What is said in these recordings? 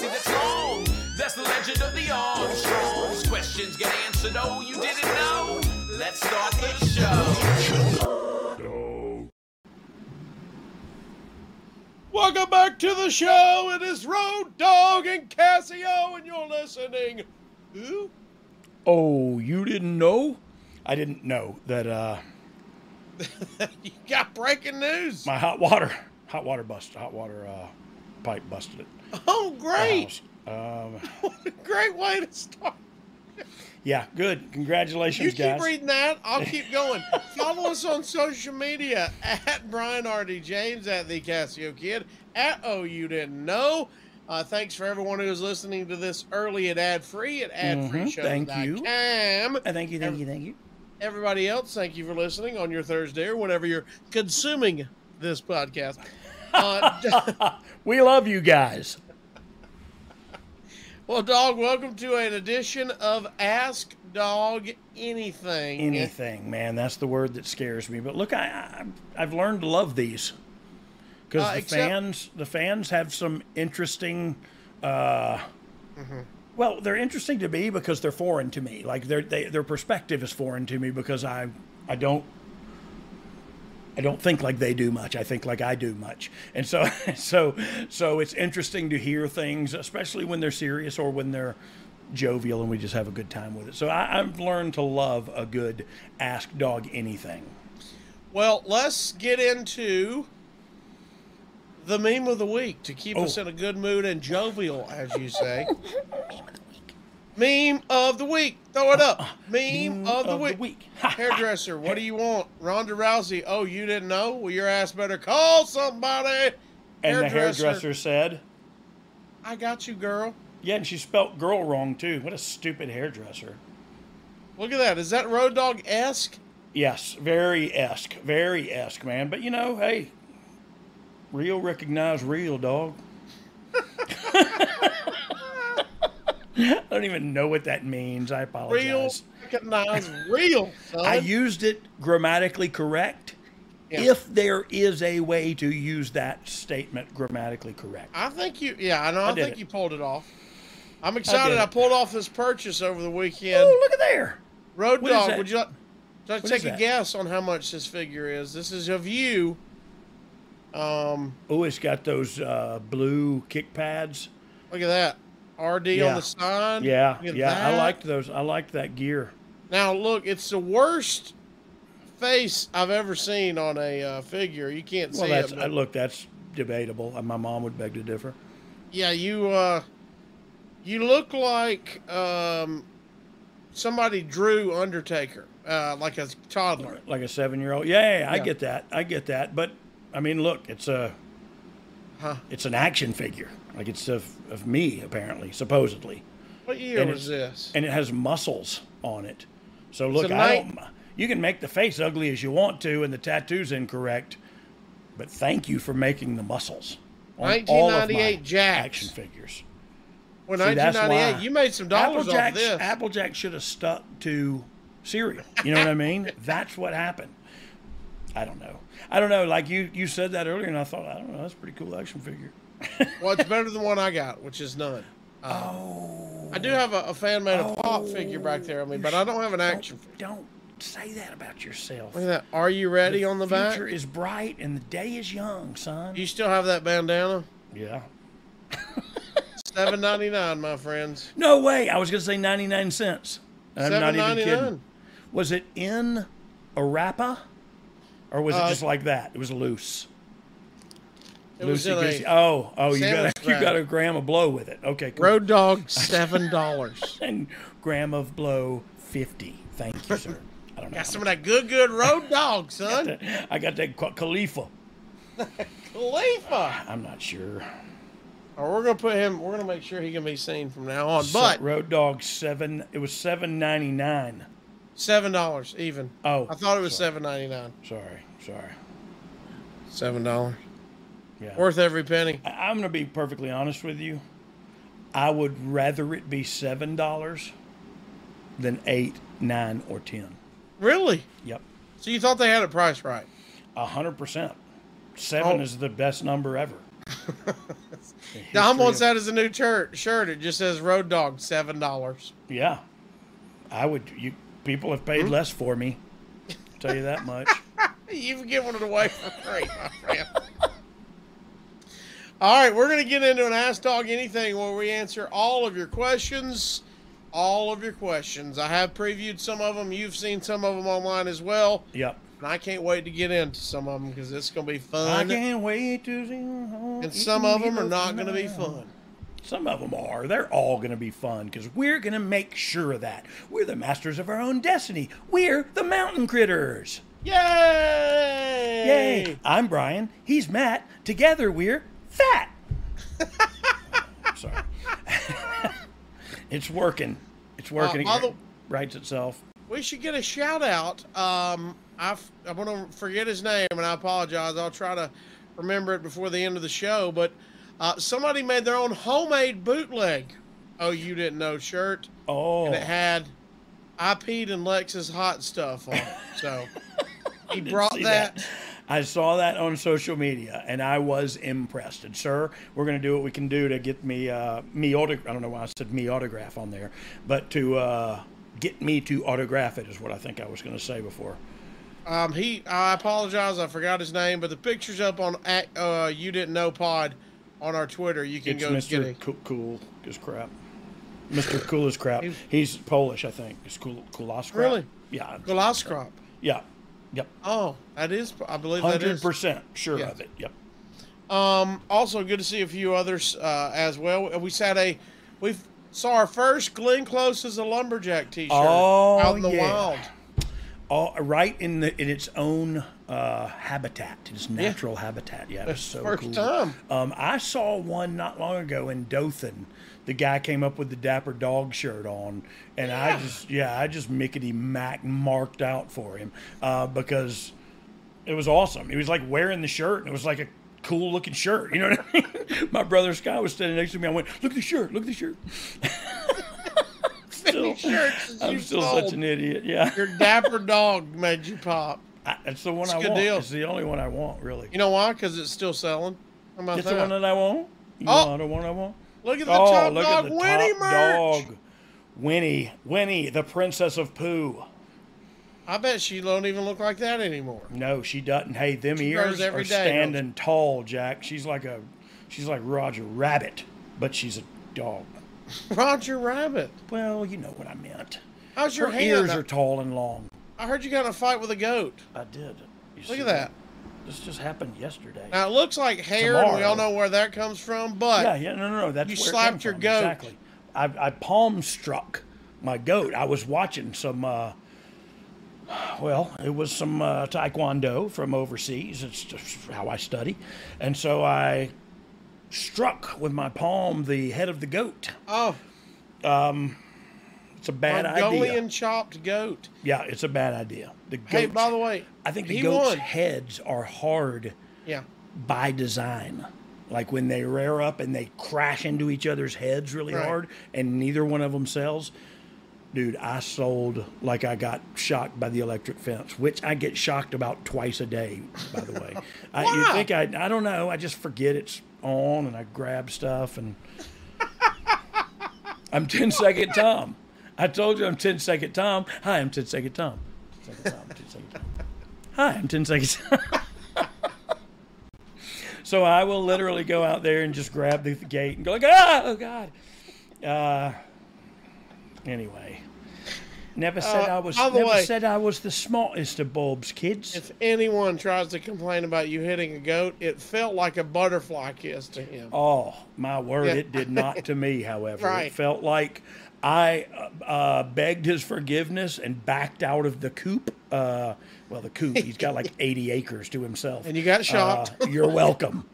legacy that's long. That's the legend of the Armstrongs. Questions get answered, oh, you didn't know? Let's start the show. Welcome back to the show. It is Road Dogg and Casio, and you're listening. Who? Oh, you didn't know? I didn't know that uh, you got breaking news. my hot water, hot water bust, hot water uh, pipe busted it. Oh, great. Um, What a great way to start. yeah, good. Congratulations, You keep reading that. I'll keep going. Follow us on social media at Brian R.D. James, at The Casio Kid, at Oh You Didn't Know. Uh, thanks for everyone who is listening to this early and ad free at adfreeshows.com. thank you. Uh, thank you, thank you, thank you. Everybody else, thank you for listening on your Thursday or whenever you're consuming this podcast. Uh, We love you guys. well, dog, welcome to an edition of Ask Dogg Anything. Anything, man. That's the word that scares me. But look, I, I I've learned to love these because Uh, the except- fans the fans have some interesting. Uh, Well, they're interesting to me because they're foreign to me. Like their they, their perspective is foreign to me because I I don't I don't think like they do much. I think like I do much. And so so so it's interesting to hear things, especially when they're serious or when they're jovial and we just have a good time with it. So I, I've learned to love a good ask dog anything. Well, let's get into the meme of the week to keep oh. us Oh. in a good mood and jovial, as you say. meme of the week. Throw it uh, up. Uh, meme, of, the, week. Hairdresser, what do you want? Ronda Rousey. Oh, you didn't know? Well, your ass better call somebody. And the hairdresser said, I got you, girl. yeah, and she spelt girl wrong too. What a stupid hairdresser. Look at that. Is that Road Dogg esque? Yes, very esque, very esque, man. But you know, hey, real recognize real, dog. I don't even know what that means. I apologize. Real, recognize real, son. I used it grammatically correct. Yeah. If there is a way to use that statement grammatically correct. I think you, yeah, I know. I, did think it. you pulled it off. I'm excited. it. I, pulled off this purchase over the weekend. Oh, look at there. Road what Dog, would you like, like to take a guess on how much this figure is? This is of you. Um, Oh, it's got those uh, blue kick pads. look at that. RD Yeah. on the side. Yeah, yeah. I liked those. I liked that gear. Now look, it's the worst face I've ever seen on a uh, figure. You can't Well, see that's it. But look. That's debatable. Uh, My mom would beg to differ. yeah, you uh, you look like um, somebody drew Undertaker, uh, like a toddler. Like a seven-year-old. Yeah, yeah, yeah, I Yeah. get that. I get that. But I mean, look, it's a, Huh. it's an action figure. Like it's of of me apparently, supposedly, What year And was this? and it has muscles on it. So look, a I night- don't. You can make the face ugly as you want to, and the tattoo's incorrect. But thank you for making the muscles. on all of my 1998 Jakks. action figures. Well, See, 1998. why You made some dollars off Applejack, this. Applejack should have stuck to cereal. You know what I mean? That's what happened. I don't know. I don't know. Like you, you said that earlier, and I thought, I don't know. That's a pretty cool action figure. Well, it's better than the one I got, which is none. Uh, Oh, I do have a, a fan made a pop figure back there I mean, but I don't have an action. figure. don't say that about yourself. Look at that. Are you ready on the back? future is bright and the day is young, son. You still have that bandana? yeah. Seven ninety nine, my friends. No way. I was gonna say ninety nine cents. I'm not even kidding. Was it in a wrapper, or was it Uh, just like that? It was loose. It was in Loosey-goosey. a Oh, oh, you got a, you got a gram of blow with it. Okay, cool. road dog seven dollars. and gram of blow fifty. Thank you, sir. I don't know. Got some of that good, good road dog, son. I got that Khal- Khalifa. Khalifa. I'm not sure. We're gonna put him. We're gonna make sure he can be seen from now on. But Road Dogg seven. It was seven ninety nine. seven dollars even. Oh, I thought it was sorry. seven ninety nine. Sorry, sorry. Seven dollars. Yeah. Worth every penny. I- I'm gonna be perfectly honest with you. I would rather it be seven dollars than eight, nine, or ten. Really? Yep, So you thought they had it priced right? a hundred percent. Seven Oh. is the best number ever. Dom history wants of- that as a new shirt. Shirt. It just says Road Dogg, seven dollars. Yeah, I would. You people have paid hmm? less for me. Tell you that much. You've given it away for free, my friend. All right, we're going to get into an Ask Dogg Anything where we answer all of your questions. All of your questions. I have previewed some of them. You've seen some of them online as well. Yep. And I can't wait to get into some of them because it's going to be fun. I can't wait to see. And some of them are not going to be fun. Some of them are. They're all going to be fun because we're going to make sure of that. We're the masters of our own destiny. We're the mountain critters. Yay! Yay! I'm Brian. He's Matt. Together we're fat. Sorry. it's working. It's working. Uh, It the- writes itself. We should get a shout out. Um, I f- I'm going to forget his name, and I apologize. I'll try to remember it before the end of the show. But uh, somebody made their own homemade bootleg. Oh, you didn't know shirt, Oh. and it had I peed in Lex's hot stuff on it. So he brought see that. I saw that on social media and I was impressed. And sir, we're going to do what we can do to get me uh, me autograph. I don't know why I said me autograph on there, but to uh, get me to autograph it is what I think I was going to say before. Um, he. I apologize. I forgot his name, but the picture's up on at, uh, you didn't know pod on our Twitter. You can It's go get Mr. it. Cool, cool as crap. Mr. Cool as crap. He's- He's Polish, I think. It's cool, cool as crap. Really? Yeah. Glaskrop. Yeah. Yep. Oh, that is. I believe hundred percent sure Yes. of it. Yep. Um, also good to see a few others uh, as well. We had a, we saw our first Glenn Close as a lumberjack T-shirt Oh, out in the yeah. wild. all right in the in its own uh, habitat, its natural habitat. Yeah, it was That's so first cool. time. Um, I saw one not long ago in Dothan. The guy came up with the Dapper Dog shirt on, and I just yeah, I just mickety mac marked out for him uh, because it was awesome. He was like wearing the shirt, and it was like a cool looking shirt. You know what I mean? My brother Scott was standing next to me. I went, "Look at the shirt! Look at the shirt!" still, shirts I'm still sold. such an idiot. Yeah. Your dapper dog made you pop. I, that's the one It's I good want. deal. It's the only one I want, really. You know why? Because it's still selling. How about It's that? the one that I want. You Oh! the one I want? look at the oh, top look dog at the Winnie top merch. dog. Winnie, Winnie, the princess of poo. I bet she don't even look like that anymore. No, she doesn't. Hey, them She ears are day, standing tall, Jack. She's like a, she's like Roger Rabbit, but she's a dog. Roger Rabbit. Well, you know what I meant. How's your Her ears are tall and long. I heard you got in a fight with a goat. I did. You Look at that. This just happened yesterday. Now it looks like hair, and we all know where that comes from. But Yeah, yeah, no, no, no. That's You slapped your from, goat. Exactly. I, I palm struck my goat. I was watching some. Uh, well, it was some uh, taekwondo from overseas. It's just how I study, and so I struck with my palm the head of the goat. oh, Um, It's a bad Mongolian idea. chopped goat. Yeah, it's a bad idea. The goats, Hey, by the way, I think the he goats' won. heads are hard Yeah. by design. Like when they rear up and they crash into each other's heads really Right. hard and neither one of them sells. Dude, I sold like I got shocked by the electric fence, which I get shocked about twice a day, by the way. I, you think I, I don't know, I just forget it's on and I grab stuff and I'm 10 second Tom. I told you I'm 10 second Tom. Hi, I'm 10 second Tom. 10 second Tom, 10 second Tom. Hi, I'm 10 seconds. so I will literally go out there and just grab the gate and go like, ah, oh God. Uh, anyway, never said Uh, I was. the Never way- said I was the smartest of Bob's kids. If anyone tries to complain about you hitting a goat, it felt like a butterfly kiss to him. Oh my word! Yeah. It did not to me. However, Right. it felt like I uh, uh, begged his forgiveness and backed out of the coop. Uh, well, the coop. He's got like 80 acres to himself. And you got shocked. Uh, you're welcome,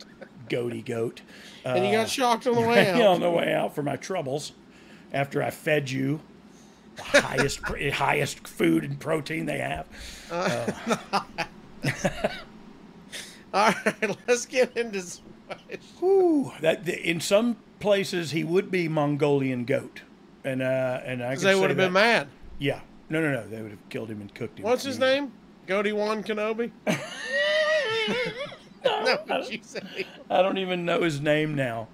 goaty goat. and you got shocked on the way out. on the way out for my troubles after I fed you the highest highest food and protein they have. All right, let's get into some. Whew, that in some places he would be Mongolian goat, and uh, and I They would have been mad. Yeah, no, no, no, they would have killed him and cooked him. What's his name? Goaty One Kenobi? no, what you say? I don't even know his name now.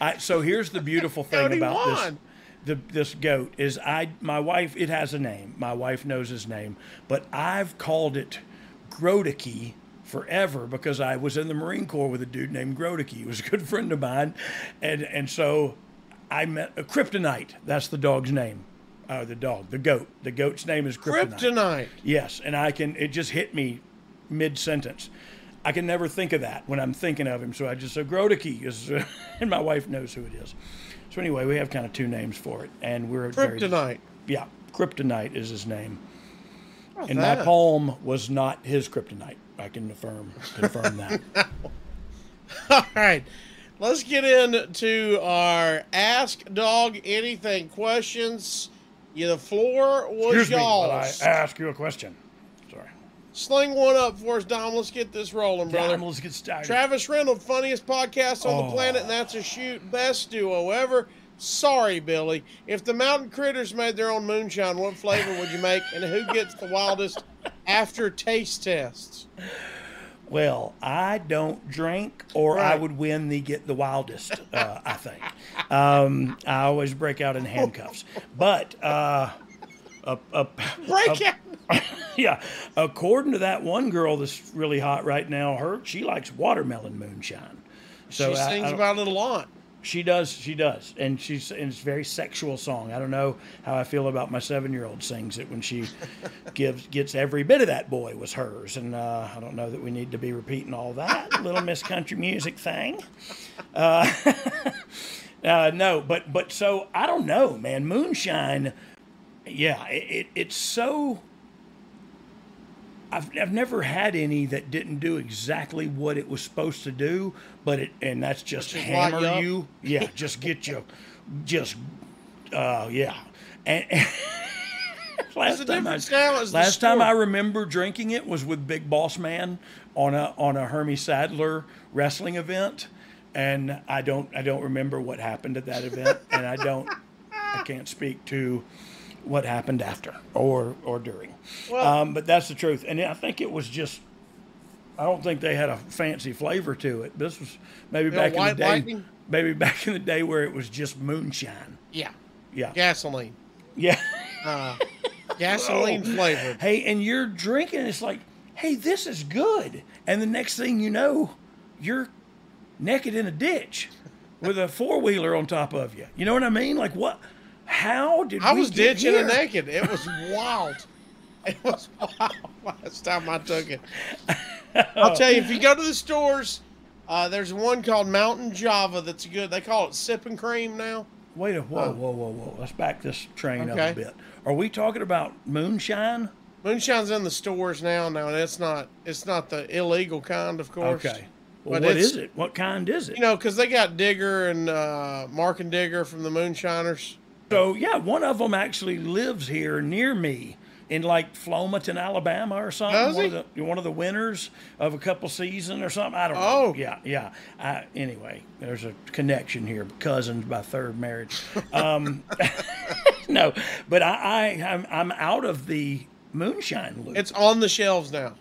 I, so here's the beautiful thing about this the, this goat is I my wife it has a name. My wife knows his name, but I've called it Grodeke forever because I was in the Marine Corps with a dude named Grodeke. He was a good friend of mine, and and so I met a Kryptonite. That's the dog's name. Uh, the dog, the goat. The goat's name is Kryptonite. Kryptonite. Yes, and I can. It just hit me mid sentence. I can never think of that when I'm thinking of him, so I just say Grodeke is, and my wife knows who it is. So anyway, we have kind of two names for it, and we're very- Kryptonite. yeah, Kryptonite is his name, Oh, and my that. poem was not his Kryptonite. I can affirm confirm that. All right. Let's get into our Ask Dogg Anything questions. Yeah, the floor was Excuse me, while I y'all's. ask you a question. Sling one up for us, Dom. Let's get this rolling, brother. Damn, let's get started. Travis Reynolds, funniest podcast on Oh. the planet, and that's a shoot. Best duo ever. Sorry, Billy. If the mountain critters made their own moonshine, what flavor would you make, and who gets the wildest after taste tests? Well, I don't drink, or I would win the get the wildest. Uh, I think. Um, I always break out in handcuffs, but uh, a, a, Break a- out. yeah, according to that one girl that's really hot right now, her she likes watermelon moonshine. So she I- I sings don't- about it a lot. She does. She does, and she's and it's a very sexual song. I don't know how I feel about my seven-year-old sings it when she gives gets every bit of that boy was hers, and uh, I don't know that we need to be repeating all that little Miss Country Music thing. Uh, uh, no, but but so I don't know, man. Moonshine, yeah, it, it it's so. I've, I've never had any that didn't do exactly what it was supposed to do, but it and that's just Just hammer you you, yeah, just get you, just uh, yeah. And, and last time I, different style as the last time. I remember drinking it was with Big Boss Man on a on a Hermie Sadler wrestling event, and I don't I don't remember what happened at that event, and I don't I can't speak to what happened after or or during. Well- um, but that's the truth, and I think it was just. I don't think they had a fancy flavor to it. This was maybe back in the day, Lightning? maybe back in the day where it was just moonshine. Yeah. Yeah, Gasoline. yeah. Uh, gasoline flavored. Hey, and you're drinking, it's like, hey, this is good. And the next thing you know, you're naked in a ditch with a four wheeler on top of you. You know what I mean? Like, what? How did I we was ditching it naked. It was wild. It was wild last time I took it. I'll tell you, if you go to the stores, uh, there's one called Mountain Java that's good. They call it sipping cream now. Wait a whoa, whoa, whoa, whoa. Let's back this train up a bit. Are we talking about moonshine? Moonshine's in the stores now. Now, and it's not it's not the illegal kind, of course. Okay. Well, But what is it? What kind is it? You know, because they got Digger and uh, Mark and Digger from the Moonshiners. So yeah, one of them actually lives here near me in like Flomaton, Alabama, or something. Does one he? of the one of the winners of a couple seasons or something. I don't know. Oh. yeah, yeah. I, anyway, there's a connection here, cousins by third marriage. Um, no, but I, I I'm, I'm out of the moonshine loop. It's on the shelves now.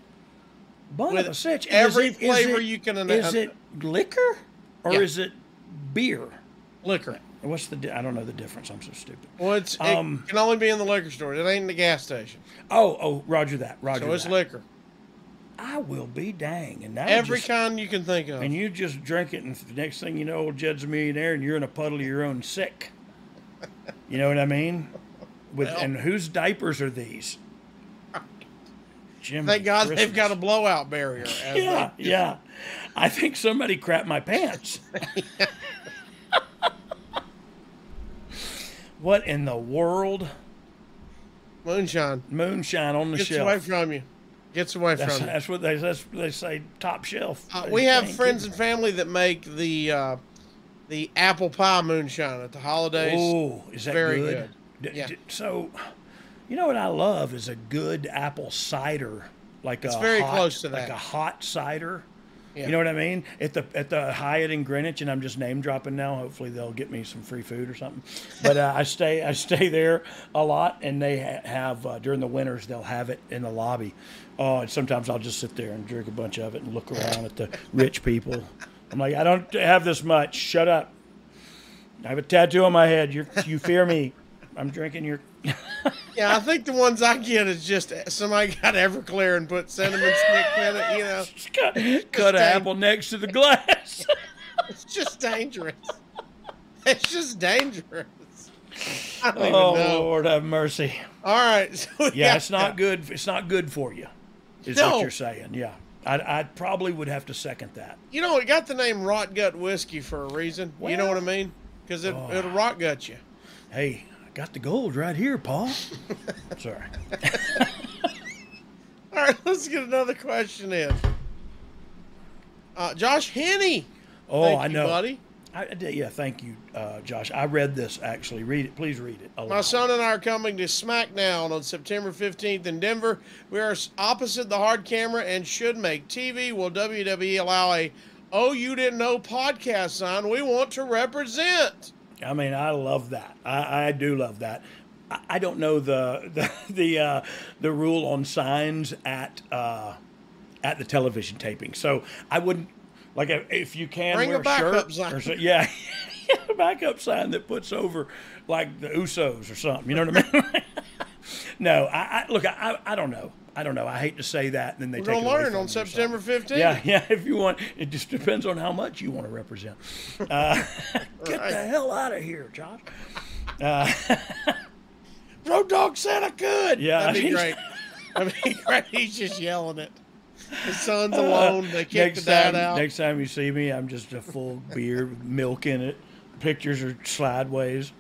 Bun with of a sitch. Every it- flavor it- you can- Is it liquor or Yeah. is it beer? Liquor. What's the? di- I don't know the difference. I'm so stupid. Well, it's, it Um, can only be in the liquor store. It ain't in the gas station. Oh, oh, Roger that. Roger So it's that. liquor. I will be dang. And Every just, kind you can think of. and you just drink it, and the next thing you know, old Jed's a millionaire, and you're in a puddle of your own sick. You know what I mean? With Well- and whose diapers are these? Jim. Thank God they've got a blowout barrier. as Yeah, yeah. I think somebody crapped my pants. what in the world? Moonshine. Moonshine on the Gets shelf. away from you. Gets away that's, from you. that's what they that's what they say. Top shelf. Uh, we have friends and family that make the uh, the apple pie moonshine at the holidays. Oh, is that very good? good. D- Yeah. d- so, you know what I love is a good apple cider, like It's a very hot, close to that, like a hot cider. Yeah. You know what I mean? At the at the Hyatt in Greenwich, and I'm just name dropping now. Hopefully they'll get me some free food or something. But uh, I stay I stay there a lot, and they ha- have uh, during the winters they'll have it in the lobby. Oh, and sometimes I'll just sit there and drink a bunch of it and look around at the rich people. I'm like, I don't have this much. Shut up. I have a tattoo on my head. You you fear me. I'm drinking your. Yeah, I think the ones I get is just somebody got Everclear and put cinnamon stick in it. You know, cut, cut an apple next to the glass. it's just dangerous. It's just dangerous. I don't oh even know. Lord, have mercy. All right. So Yeah, it's not good. It's not good for you. Is No. what you're saying? Yeah, I, I probably would have to second that. You know, it got the name Rot Gut Whiskey for a reason. you know what I mean? Because it, Oh. it'll rot gut you. Hey, got the gold right here, Paul. Sorry. All right, let's get another question in. Uh, Josh Henney. Oh, Thank I you, know, buddy. I, I yeah, thank you, uh, Josh. I read this actually. Read it, please. Read it. My son and I are coming to SmackDown on September 15th in Denver. We are opposite the hard camera and should make TV. Will WWE allow a Oh You Didn't Know podcast sign? We want to represent. I mean, I love that. I, I do love that. I, I don't know the the the, uh, the rule on signs at uh, at the television taping, so I wouldn't like if, if you can Bring wear a, backup shirt sign. or so, yeah, a backup sign that puts over like the Usos or something. You know what I mean? no, I, I look. I, I don't know. I don't know. I hate to say that. And then they We're take going it to away learn on. September 15th. Yeah, yeah. If you want, it just depends on how much you want to represent. Uh, get Right. the hell out of here, Josh. Road Dogg said I could. Yeah, That'd be great. I mean, great. He's just yelling it. His son's alone. They kicked the dad time, out. next time you see me, I'm just a full beer with milk in it. Pictures are sideways.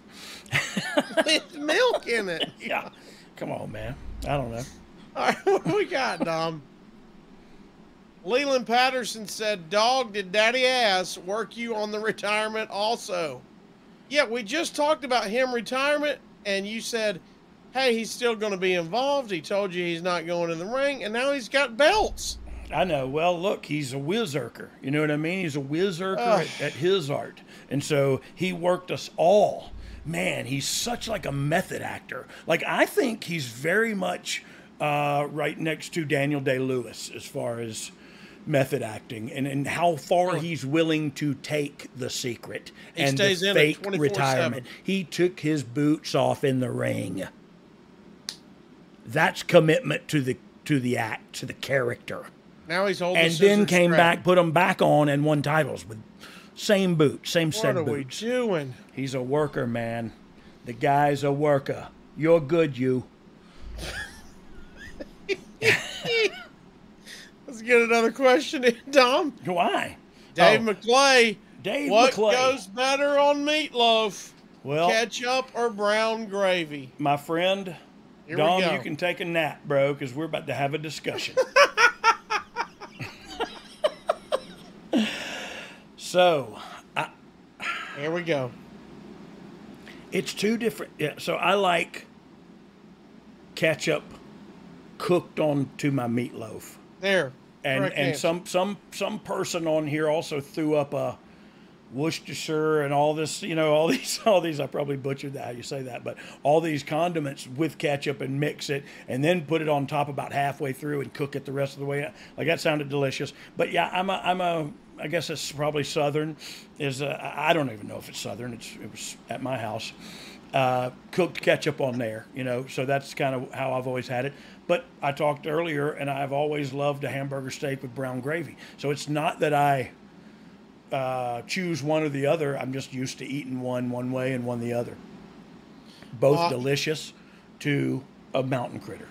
With milk in it. Yeah, come on, man. I don't know. All right, what we got, Dom? Leland Patterson said, Dog, did Daddy Ass work you on the retirement also? Yeah, we just talked about him retirement, and you said, hey, he's still going to be involved. He told you he's not going in the ring, and now he's got belts. I know. Well, look, he's a whizzerker. You know what I mean? He's a whizzerker at, at his art, and so he worked us all. Man, he's such like a method actor. Like I think he's very much uh, right next to Daniel Day Lewis as far as method acting and, and how far he's willing to take the secret He and stays the fake retirement. He took his boots off in the ring. That's commitment to the to the act, to the character Now he's holding and the then came back, put them back on, and won titles with same boot, same set What are of we boots. doing? He's a worker, man. The guy's a worker. You're good, you. Let's get another question in, Dom. Why? Dave Oh, McClay. Dave what McClay. goes better on meatloaf? well, Ketchup or brown gravy? my friend, Here Dom, you can take a nap, bro, because we're about to have a discussion. so, Here we go. It's two different. Yeah, so I like ketchup cooked onto my meatloaf, There. and and answer. some some some person on here also threw up a Worcestershire and all this. You know, all these all these. I probably butchered that how you say that, but all these condiments with ketchup and mix it, and then put it on top about halfway through and cook it the rest of the way. Like that sounded delicious. But yeah, I'm a I'm a I guess it's probably Southern. Is I I don't even know if it's Southern. It's it was at my house. Uh, cooked ketchup on there, you know. So that's kind of how I've always had it. But I talked earlier, and I've always loved a hamburger steak with brown gravy. So it's not that I uh, choose one or the other. I'm just used to eating one one way and one the other. Both Uh, delicious to a mountain critter.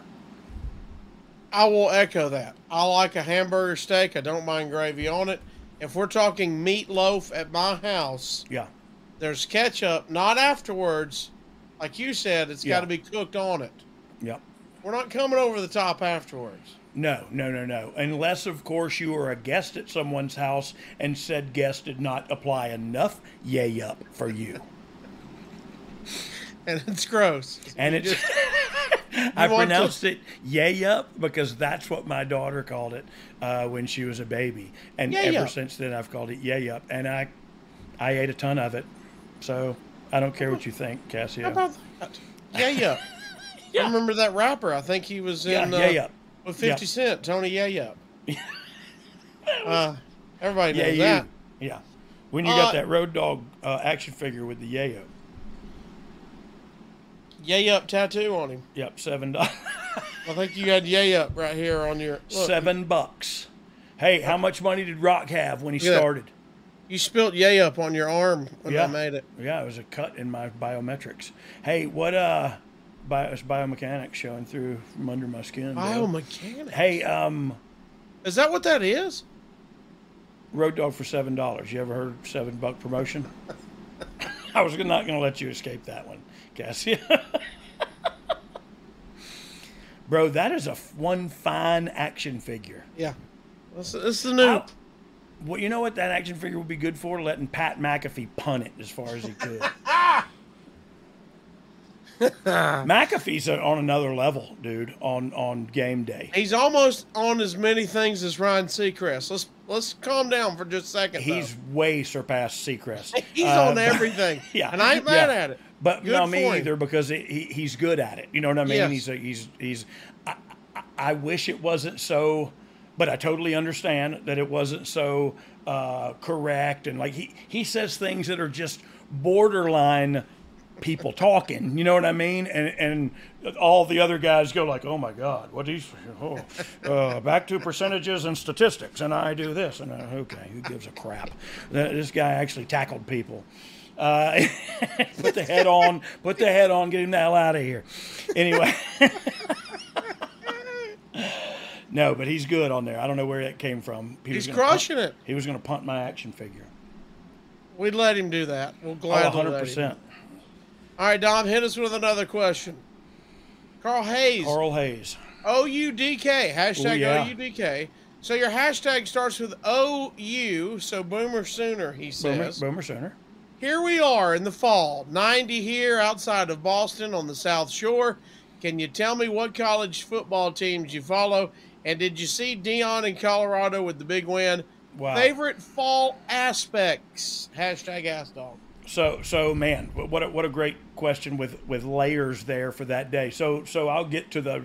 I will echo that. I like a hamburger steak. I don't mind gravy on it. If we're talking meatloaf at my house, Yeah. There's ketchup, not afterwards. Like you said, it's Yeah. got to be cooked on it. Yep. We're not coming over the top afterwards. No, no, no, no. Unless, of course, you were a guest at someone's house and said guest did not apply enough yay up for you. And it's gross. And it's I want to- pronounced it yay up because that's what my daughter called it uh, when she was a baby, and Yay ever up. since then I've called it yay up, and I, I ate a ton of it, so I don't care what you think, Cassio. How about that? Yeah, yeah. I remember that rapper. I think he was yeah, in uh, yay with 50 Yeah. Cent, Tony Yeah Up. uh, everybody Yeah, knows you. that. Yeah. When you got Uh, that road dog uh, action figure with the yayo. Yeah Up tattoo on him. Yep, seven dollars. I think you had yay up right here on your. Look, seven bucks. Hey, how much money did Rock have when he Yeah. started? You spilt yay Up on your arm when Yeah. I made it. Yeah, it was a cut in my biometrics. Hey, what uh, bio, it's biomechanics showing through from under my skin. bro. Biomechanic. Hey, um, Is that what that is? road dog for seven dollars. You ever heard of seven buck promotion? I was not going to let you escape that one, Cassie. Bro, that is a f- one fine action figure. Yeah. This, this is the new. I- well, you know what that action figure would be good for? Letting Pat McAfee punt it as far as he could. McAfee's on another level, dude. On on game day, He's almost on as many things as Ryan Seacrest. Let's let's calm down for just a second. he's way surpassed Seacrest. he's Uh, on everything. yeah, and I ain't mad yeah. at it. But Good no, me him. either because he, he, he's good at it. You know what I mean? Yes. He's a, he's he's. I, I, I wish it wasn't so, but I totally understand that it wasn't so uh, correct and like he he says things that are just borderline people talking. You know what I mean? And and all the other guys go like, "Oh my God, what these? Oh, uh, back to percentages and statistics." And I do this, and uh, okay, who gives a crap? This guy actually tackled people. Uh, put the head on, put the head on, get him the hell out of here. Anyway. No, but he's good on there. I don't know where that came from. He He's crushing punt- it. He was going to punt my action figure. We'd let him do that. We'll Oh, gladly him. 100%. All right, Dom, hit us with another question. Carl Hayes, Carl Hayes. O U D K hashtag Ooh, yeah. O U D K. So your hashtag starts with O U. So Boomer Sooner, he says. Boomer Center. Here we are in the fall, 90 here outside of Boston on the South Shore. Can you tell me what college football teams you follow? And did you see Deion in Colorado with the big win? Wow. Favorite fall aspects? Hashtag ass Dog. So, so man, what a, what a great question with with layers there for that day. So, so I'll get to the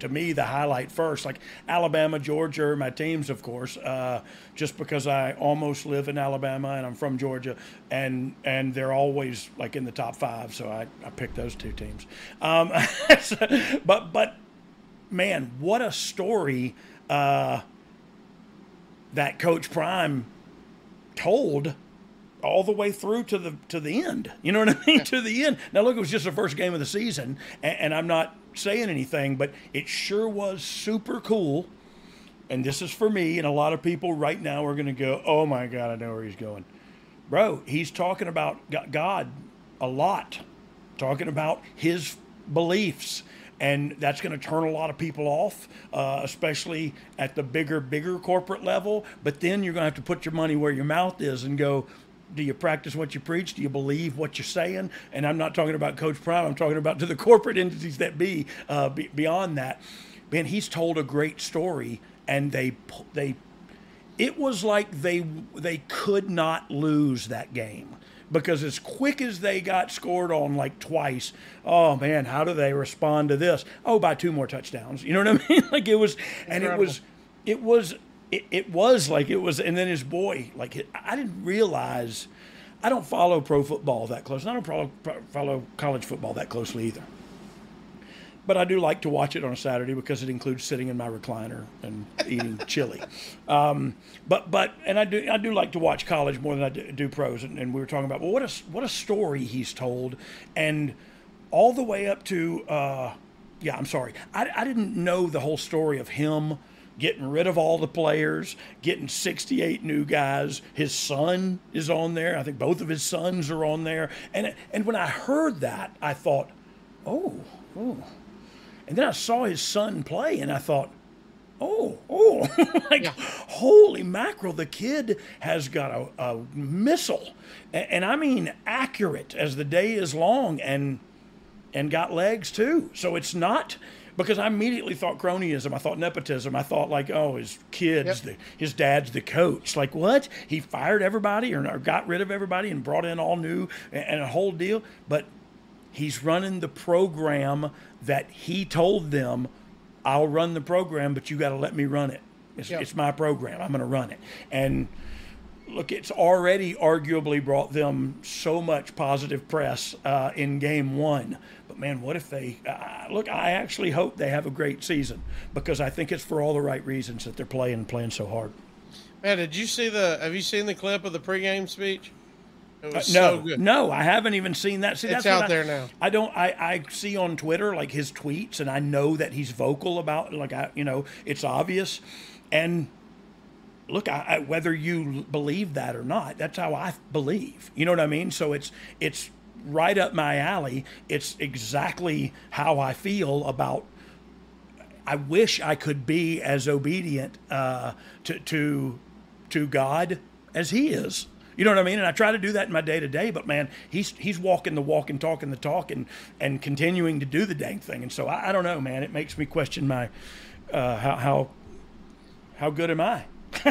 to me the highlight first. Like Alabama, Georgia are my teams, of course, uh, just because I almost live in Alabama and I'm from Georgia, and and they're always like in the top five. So I I picked those two teams. Um, but but man, what a story uh, that Coach Prime told all the way through to the to the end. You know what I mean? to the end. Now look, it was just the first game of the season, and, and I'm not saying anything, but it sure was super cool. And this is for me, and a lot of people right now are going to go, "Oh my God, I know where he's going." Bro, he's talking about God a lot, talking about his beliefs. And that's going to turn a lot of people off, uh, especially at the bigger, bigger corporate level. But then you're going to have to put your money where your mouth is and go, do you practice what you preach? Do you believe what you're saying? And I'm not talking about Coach Prime. I'm talking about to the corporate entities that be, uh, be beyond that. Man, he's told a great story, and they they it was like they they could not lose that game because as quick as they got scored on like twice oh man how do they respond to this? Oh by two more touchdowns. You know what i mean? Like it was and it was it was it, it was like it was and then his boy like it, i didn't realize i don't follow pro football that close i don't follow college football that closely either but I do like to watch it on a Saturday because it includes sitting in my recliner and eating chili. Um, but but and I do I do like to watch college more than I do, do pros. And, and we were talking about well, what a what a story he's told, and all the way up to uh, yeah, I'm sorry, I, I didn't know the whole story of him getting rid of all the players, getting 68 new guys. His son is on there. I think both of his sons are on there. And and when I heard that, I thought, oh, oh. And then I saw his son play, and I thought, oh, oh, like holy mackerel! The kid has got a, a missile, and, and I mean accurate as the day is long. And and got legs too. So it's not because I immediately thought cronyism. I thought nepotism. I thought like, oh, his kids, Yep. the, his dad's the coach. Like what? He fired everybody or, or got rid of everybody and brought in all new and, and a whole deal. But he's running the program that he told them, I'll run the program, but you got to let me run it. It's, Yep. it's my program. I'm going to run it. And look, it's already arguably brought them so much positive press uh, in game one. But man, what if they uh, look? I actually hope they have a great season because I think it's for all the right reasons that they're playing playing so hard. Man, did you see the? Have you seen the clip of the pregame speech? Uh, no, so good. no, I haven't even seen that. See, It's that's out I- there now. I don't. I, I see on Twitter like his tweets, and I know that he's vocal about. Like I, you know, it's obvious. And look, I, I, whether you believe that or not, that's how I believe. You know what I mean? So it's it's right up my alley. It's exactly how I feel about I wish I could be as obedient uh, to to to God as He is. You know what I mean? And I try to do that in my day to day. But man, he's he's walking the walk and talking the talk and and continuing to do the dang thing. And so I, I don't know, man. It makes me question my uh, how how how good am I?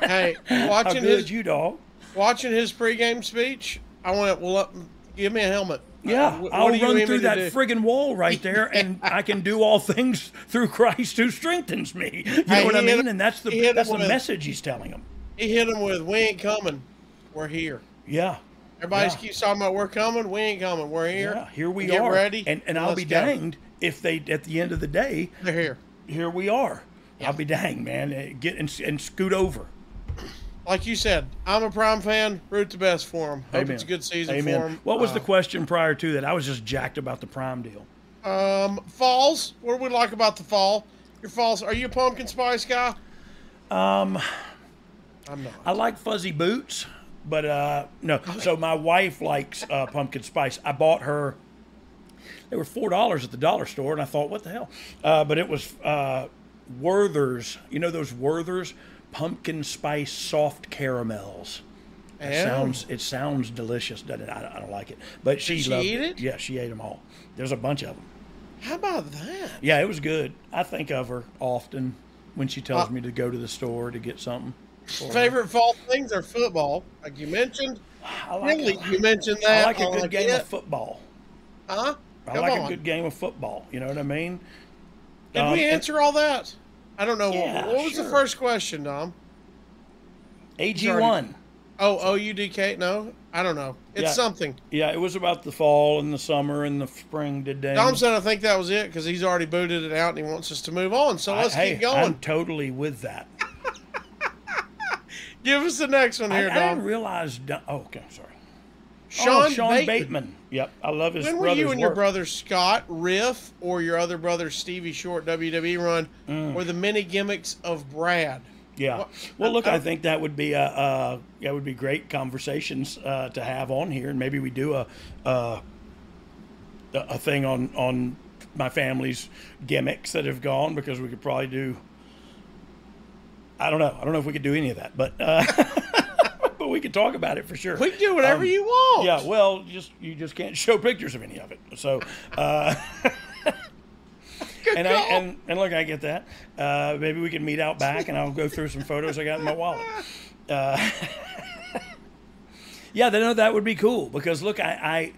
Hey, How watching good his you dog? watching his pregame speech, I went. Well, uh, give me a helmet. Yeah, Uh, I'll run through that friggin' wall right there, and I can do all things through Christ who strengthens me. You know Hey, what I mean? him- And that's the he hit him that's the message he's telling them. He hit him with, "We ain't coming. We're here." Yeah. Everybody Yeah. keeps talking about we're coming. We ain't coming. We're here. Yeah, here we Get are. ready. And and I'll be go. danged if they at the end of the day, They're here. here we are. I'll be danged, man. Eh, Get and, and scoot over. Like you said, I'm a Prime fan. Root the best for them. Hope Amen. it's a good season Amen. for him. What was the Uh, question prior to that? I was just jacked about the prime deal. um falls? What do we like about the fall? Your falls? Are you a pumpkin spice guy? Um, I'm not. I like fuzzy boots, but uh, no. So my wife likes uh, pumpkin spice. I bought her. They were four dollars at the dollar store, and I thought, what the hell? Uh, but it was uh, Werther's. You know those Werther's pumpkin spice soft caramels. It sounds it sounds delicious, doesn't it? I, I don't like it, but she, she loved eat it? Yeah, she ate them all. There's a bunch of them. How about that? Yeah, it was good. I think of her often when she tells Uh, me to go to the store to get something. Favorite fall things are football, like you mentioned. I like Really, you mentioned that. I like a good the game kit. of football. Huh? I like on. a good game of football. You know what I mean? Did Um, we answer all that? I don't know. Yeah, what was the first question, Dom? AG already- one. Oh, O U D K? No, I don't know. It's Yeah. something. Yeah, it was about the fall and the summer and the spring. Did? Dom said I think that was it because he's already booted it out and he wants us to move on. So let's hey, keep going. I'm totally with that. Give us the next one I, here, I didn't realize. Don- Oh, okay, sorry. Sean, oh, Sean Bateman. Bateman. Yep, I love his When were you and your brother Scott Riff or your other brother Stevie Short WWE run Mm. or the mini gimmicks of Brad? Yeah. What- Well, look, I- I think that would be a uh, that would be great conversations uh, to have on here, and maybe we do a uh, a a thing on on my family's gimmicks that have gone because we could probably do. I don't know. I don't know if we could do any of that, but uh, but we could talk about it for sure. We can do whatever Um, you want. Yeah, well, just you just can't show pictures of any of it. So, uh, and I and, and look, I get that. Uh, maybe we can meet out back, and I'll go through some photos I got in my wallet. Uh, yeah, they know that would be cool because look, I,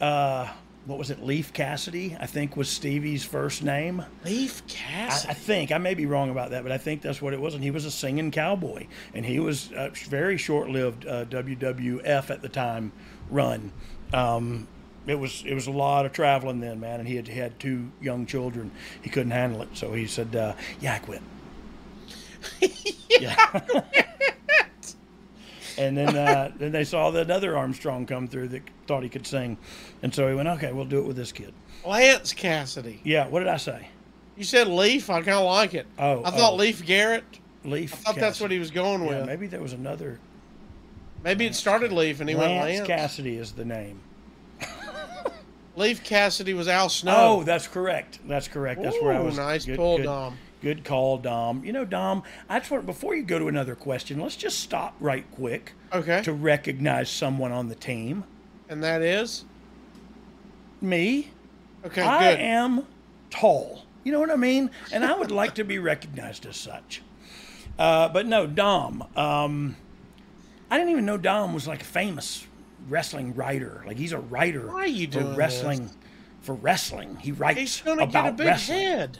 I uh, what was it? Leif Cassidy, I think was Stevie's first name. Leif I, Cassidy. I think I may be wrong about that, but I think that's what it was. And he was a singing cowboy, and he was a very short-lived uh, WWF at the time run. Um, it was it was a lot of traveling then, man, and he had had two young children. He couldn't handle it, so he said, uh, "Yeah, I quit." yeah. and then uh, then they saw that another Armstrong come through that thought he could sing, and so he went, "Okay, we'll do it with this kid." Lance Cassidy. Yeah. What did I say? You said Leif. I kind of like it. Oh, I thought oh. Leif Garrett. Leif. I thought that's what he was going Yeah, with. maybe there was another. Maybe it started Leif and he went Lance Lance. Cassidy is the name. Leif Cassidy was Al Snow. Oh, that's correct. That's correct. That's where I was. nice good, pull, good, Dom. Good call, Dom. You know, Dom, I just want before you go to another question, let's just stop right quick okay. to recognize someone on the team. and that is Me. Okay, I good. am tall. You know what I mean? And I would like to be recognized as such. Uh, but no, Dom. Um, I didn't even know Dom was like a famous wrestling writer. Like he's a writer Why are you for doing wrestling. this? For wrestling, he writes He's gonna about get a big wrestling. head.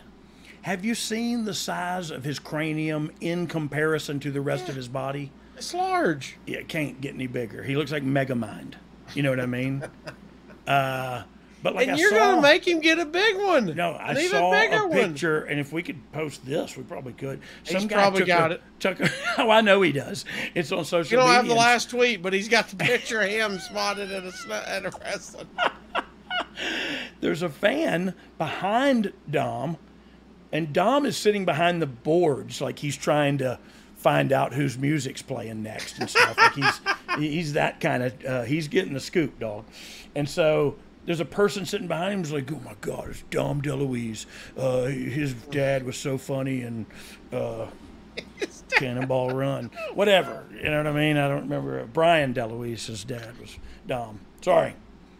Have you seen the size of his cranium in comparison to the rest of his body? It's large. Yeah, it can't get any bigger. He looks like Megamind. You know what I mean? uh, but like and I you're saw, gonna make him get a big one. no, I even saw bigger a one. picture, and if we could post this, we probably could. He's probably took got a, it. Took a, oh, I know he does. It's on social You don't media. have the last tweet, but he's got the picture of him spotted at a at a wrestling. There's a fan behind Dom, and Dom is sitting behind the boards, like he's trying to find out whose music's playing next and stuff. like he's he's that kind of uh, he's getting the scoop, dog. And so there's a person sitting behind him who's like, "Oh my God, it's Dom DeLuise. Uh, his dad was so funny and." Uh, Cannonball Run, whatever. You know what I mean? I don't remember. Brian DeLuise's dad was Dom. Sorry.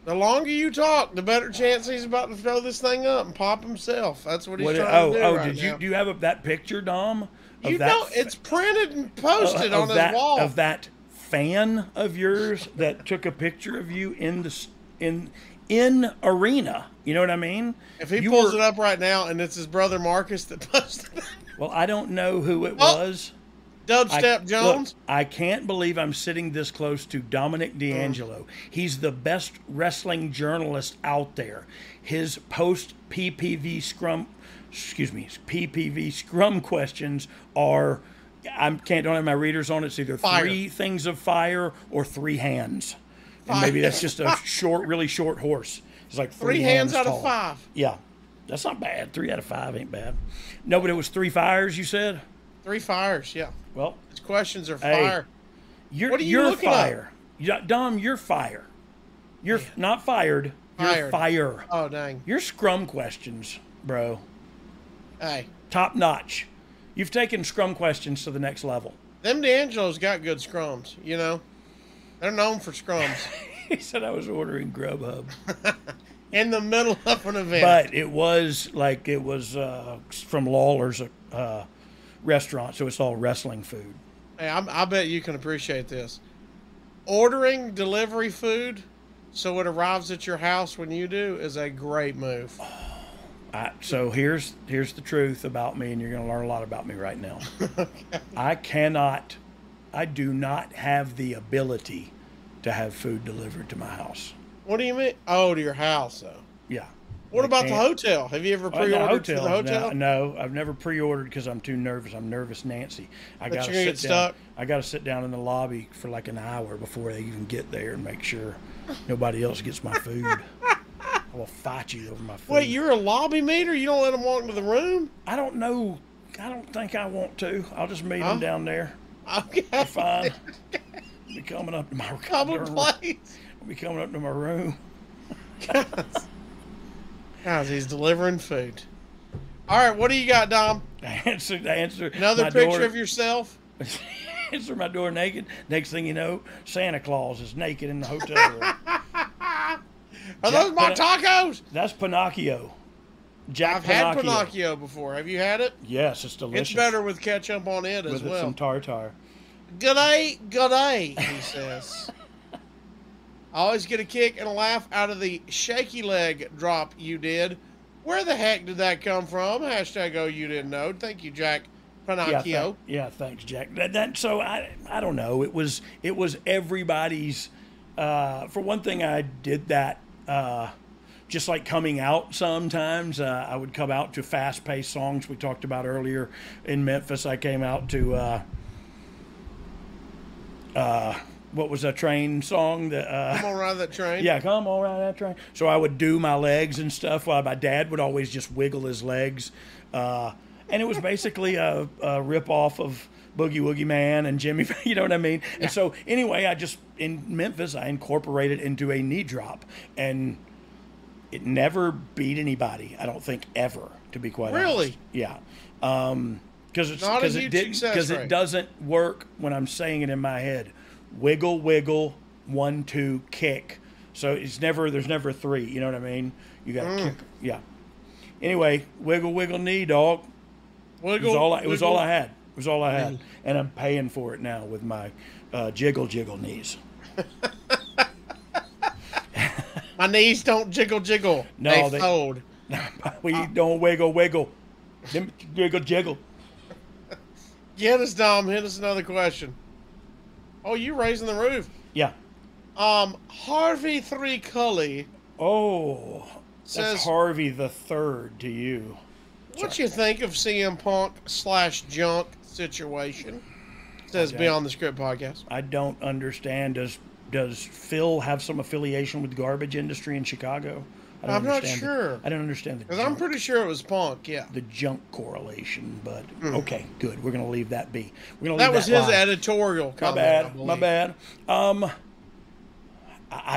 The longer you talk, the better chance he's about to throw this thing up and pop himself. That's what he's What, trying oh, to do oh, right did you do you have a, that picture, Dom? Of You that know, it's printed and posted of on his that, wall. of that fan of yours that took a picture of you in the in in arena. You know what I mean? if he You pulls were- it up right now, and it's his brother Marcus that posted it. Well, I don't know who it Oh, was. I, Dubstep look, Jones. I can't believe I'm sitting this close to Dominic mm. D'Angelo. He's the best wrestling journalist out there. His post PPV scrum, excuse me, PPV scrum questions are. I can't don't have my readers on. It. It's either Fire. three things of fire or three hands. And maybe that's just a short, really short horse. It's like three, Three hands out tall. of five. Yeah, that's not bad. Three out of five ain't bad. No, but it was three fires. You said. Three fires. Yeah, Well, his questions are Hey. fire. you're, What are you you're fire. You- Dom, you're fire. You're f- not fired. You're fire. Oh dang. Your scrum questions, bro, Hey, top notch. You've taken scrum questions to the next level. them D'Angelo's got good scrums. You know, they're known for scrums. He said I was ordering Grubhub, In the middle of an event. but it was like it was uh, from Lawler's uh, restaurant, so it's all wrestling food. Hey, I'm, I bet you can appreciate this. Ordering delivery food so it arrives at your house when you do is a great move. I, so here's here's the truth about me, and you're going to learn a lot about me right now. okay. I cannot, I do not have the ability to have food delivered to my house. What do you mean? Oh, to your house, though. Yeah. What about the hotel? Have you ever pre-ordered for the hotel? No, no, I've never pre-ordered because I'm too nervous. I'm nervous, Nancy. I got to sit get down. stuck? I got to sit down in the lobby for like an hour before they even get there and make sure nobody else gets my food. I will fight you over my food. Wait, you're a lobby meter? You don't let them walk into the room? I don't know. I don't think I want to. I'll just meet Huh? them down there. Okay. Fine. be coming up to my room. place. Be coming up to my room. Guys, he's delivering food. All right, what do you got, Dom? Answer. Answer. Another picture door, of yourself? answer my door naked. Next thing you know, Santa Claus is naked in the hotel room. Are those my tacos? That's Pinocchio. Jack I've had Pinocchio. Pinocchio before. Have you had it? Yes, it's delicious. It's better with ketchup on it as well. with some tartar. Good day, good day, he says. I always get a kick and a laugh out of the shaky leg drop you did. Where the heck did that come from? Hashtag oh you didn't know. Thank you, Jack Yeah, Pinocchio. thank- yeah, thanks, Jack. That, that so I I don't know. It was it was everybody's. Uh, for one thing, I did that. Uh, just like coming out sometimes, uh, I would come out to fast-paced songs we talked about earlier in Memphis. I came out to uh, uh, what was a train song that uh, Come on, ride that train. yeah, come on ride that train. So I would do my legs and stuff while my dad would always just wiggle his legs. Uh, and it was basically a, a rip off of Boogie Woogie Man and Jimmy, you know what I mean? And so anyway, I just, in Memphis, I incorporated into a knee drop. And it never beat anybody, I don't think, ever, to be quite honest. Really? Yeah. Um, because it's because it because it doesn't work when I'm saying it in my head. Wiggle, wiggle, one, two, kick, So it's never there's never three. You know what I mean? You got to Mm. kick. Yeah. Anyway, wiggle wiggle knee, dog. It was all I, it was all. I had. It was all I had, and I'm paying for it now with my uh, jiggle jiggle knees. My knees don't jiggle jiggle. No, they, they- fold. we Uh. don't wiggle wiggle, Them jiggle jiggle. Get us, Dom. Hit us another question. Oh, you raising the roof? Yeah. Um, Harvey Three Cully. Oh, that's Says- Harvey the third to you. What you think of CM Punk slash Junk situation? Says. Beyond the Script podcast. I don't understand. Does does Phil have some affiliation with garbage industry in Chicago? I don't I'm not understand the- sure. I don't understand the Because I'm pretty sure it was Punk. Yeah, the junk correlation, but okay, good. We're gonna leave that be. We're gonna that was his lie. editorial. My Comment, I bad. My bad. Um, I,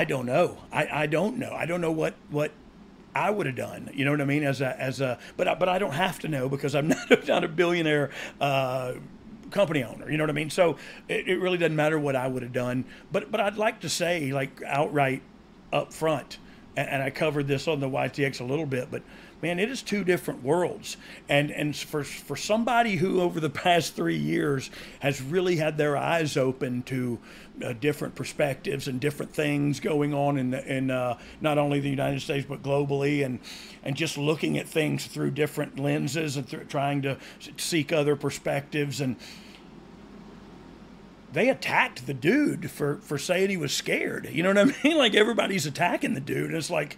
I don't know. I, I don't know. I don't know what what I would have done. You know what I mean? As a as a but I, but I don't have to know because I'm not, not a billionaire. Uh, company owner you know what i mean so it, it really doesn't matter what i would have done but but i'd like to say like outright up front and, and i covered this on the ytx a little bit but man it is two different worlds. And and for for somebody who over the past three years has really had their eyes open to uh, different perspectives and different things going on in the, in uh, not only the United States but globally and and just looking at things through different lenses and trying to seek other perspectives and they attacked the dude for for saying he was scared. You know what I mean? Like everybody's attacking the dude. It's like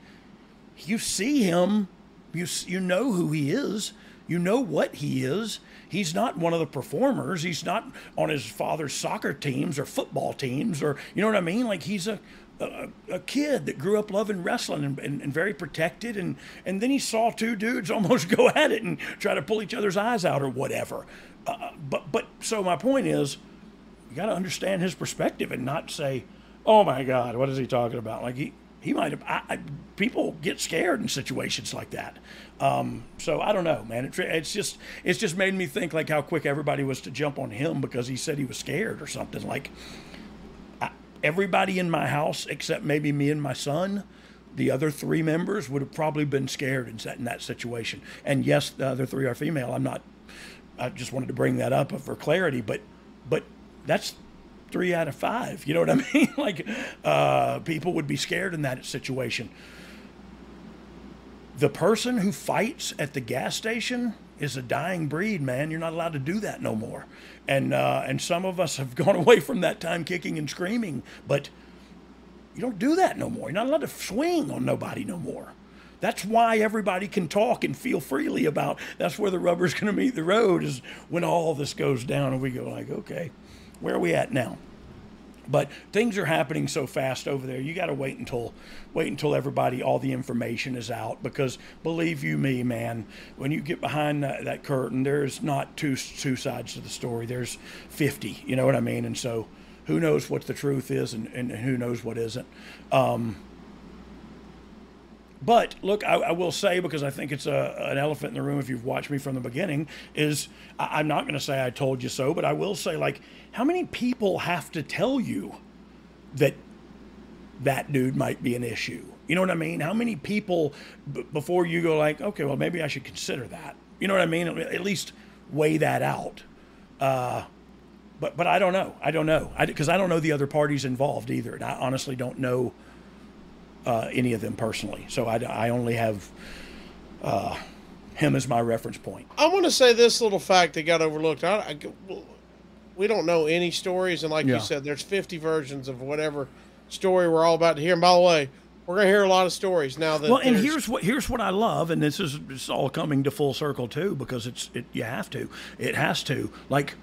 you see him, you you know who he is, you know what he is. He's not one of the performers. He's not on his father's soccer teams or football teams or you know what I mean. Like he's a a, a kid that grew up loving wrestling and, and, and very protected and and then he saw two dudes almost go at it and try to pull each other's eyes out or whatever. Uh, but but so my point is you got to understand his perspective and not say, "Oh my God, what is he talking about?" Like he he might have. I, I, people get scared in situations like that. Um, so I don't know, man. It, it's just it's just made me think like how quick everybody was to jump on him because he said he was scared or something. Like I, everybody in my house except maybe me and my son. The other three members would have probably been scared in that, in that situation. And yes, the other three are female. I'm not I just wanted to bring that up for clarity, but but that's three out of five. You know what I mean? like uh, people would be scared in that situation. The person who fights at the gas station is a dying breed, man. You're not allowed to do that no more. And uh, and some of us have gone away from that time kicking and screaming, but you don't do that no more. You're not allowed to swing on nobody no more. That's why everybody can talk and feel freely about. That's where the rubber's going to meet the road is when all this goes down and we go like, okay, where are we at now? But things are happening so fast over there. You got to wait until wait until everybody all the information is out because believe you me, man, when you get behind that, that curtain, there's not two two sides to the story. There's 50. You know what I mean? And so who knows what the truth is and, and who knows what isn't. Um, but look, I, I will say because I think it's a, an elephant in the room. If you've watched me from the beginning, is I, I'm not going to say I told you so, but I will say like, how many people have to tell you that that dude might be an issue? You know what I mean? How many people b- before you go like, okay, well maybe I should consider that. You know what I mean? At least weigh that out. Uh, but but I don't know. I don't know because I, don't know the other parties involved either, and I honestly don't know uh, any of them personally. So I, I only have uh, him as my reference point. I want to say this little fact that got overlooked. I, I- we don't know any stories, and like Yeah. you said, there's 50 versions of whatever story we're all about to hear. And by the way, we're gonna hear a lot of stories now that. Well, and there's- here's what here's what I love, and this is it's all coming to full circle too, because it's it you have to, it has to. Like,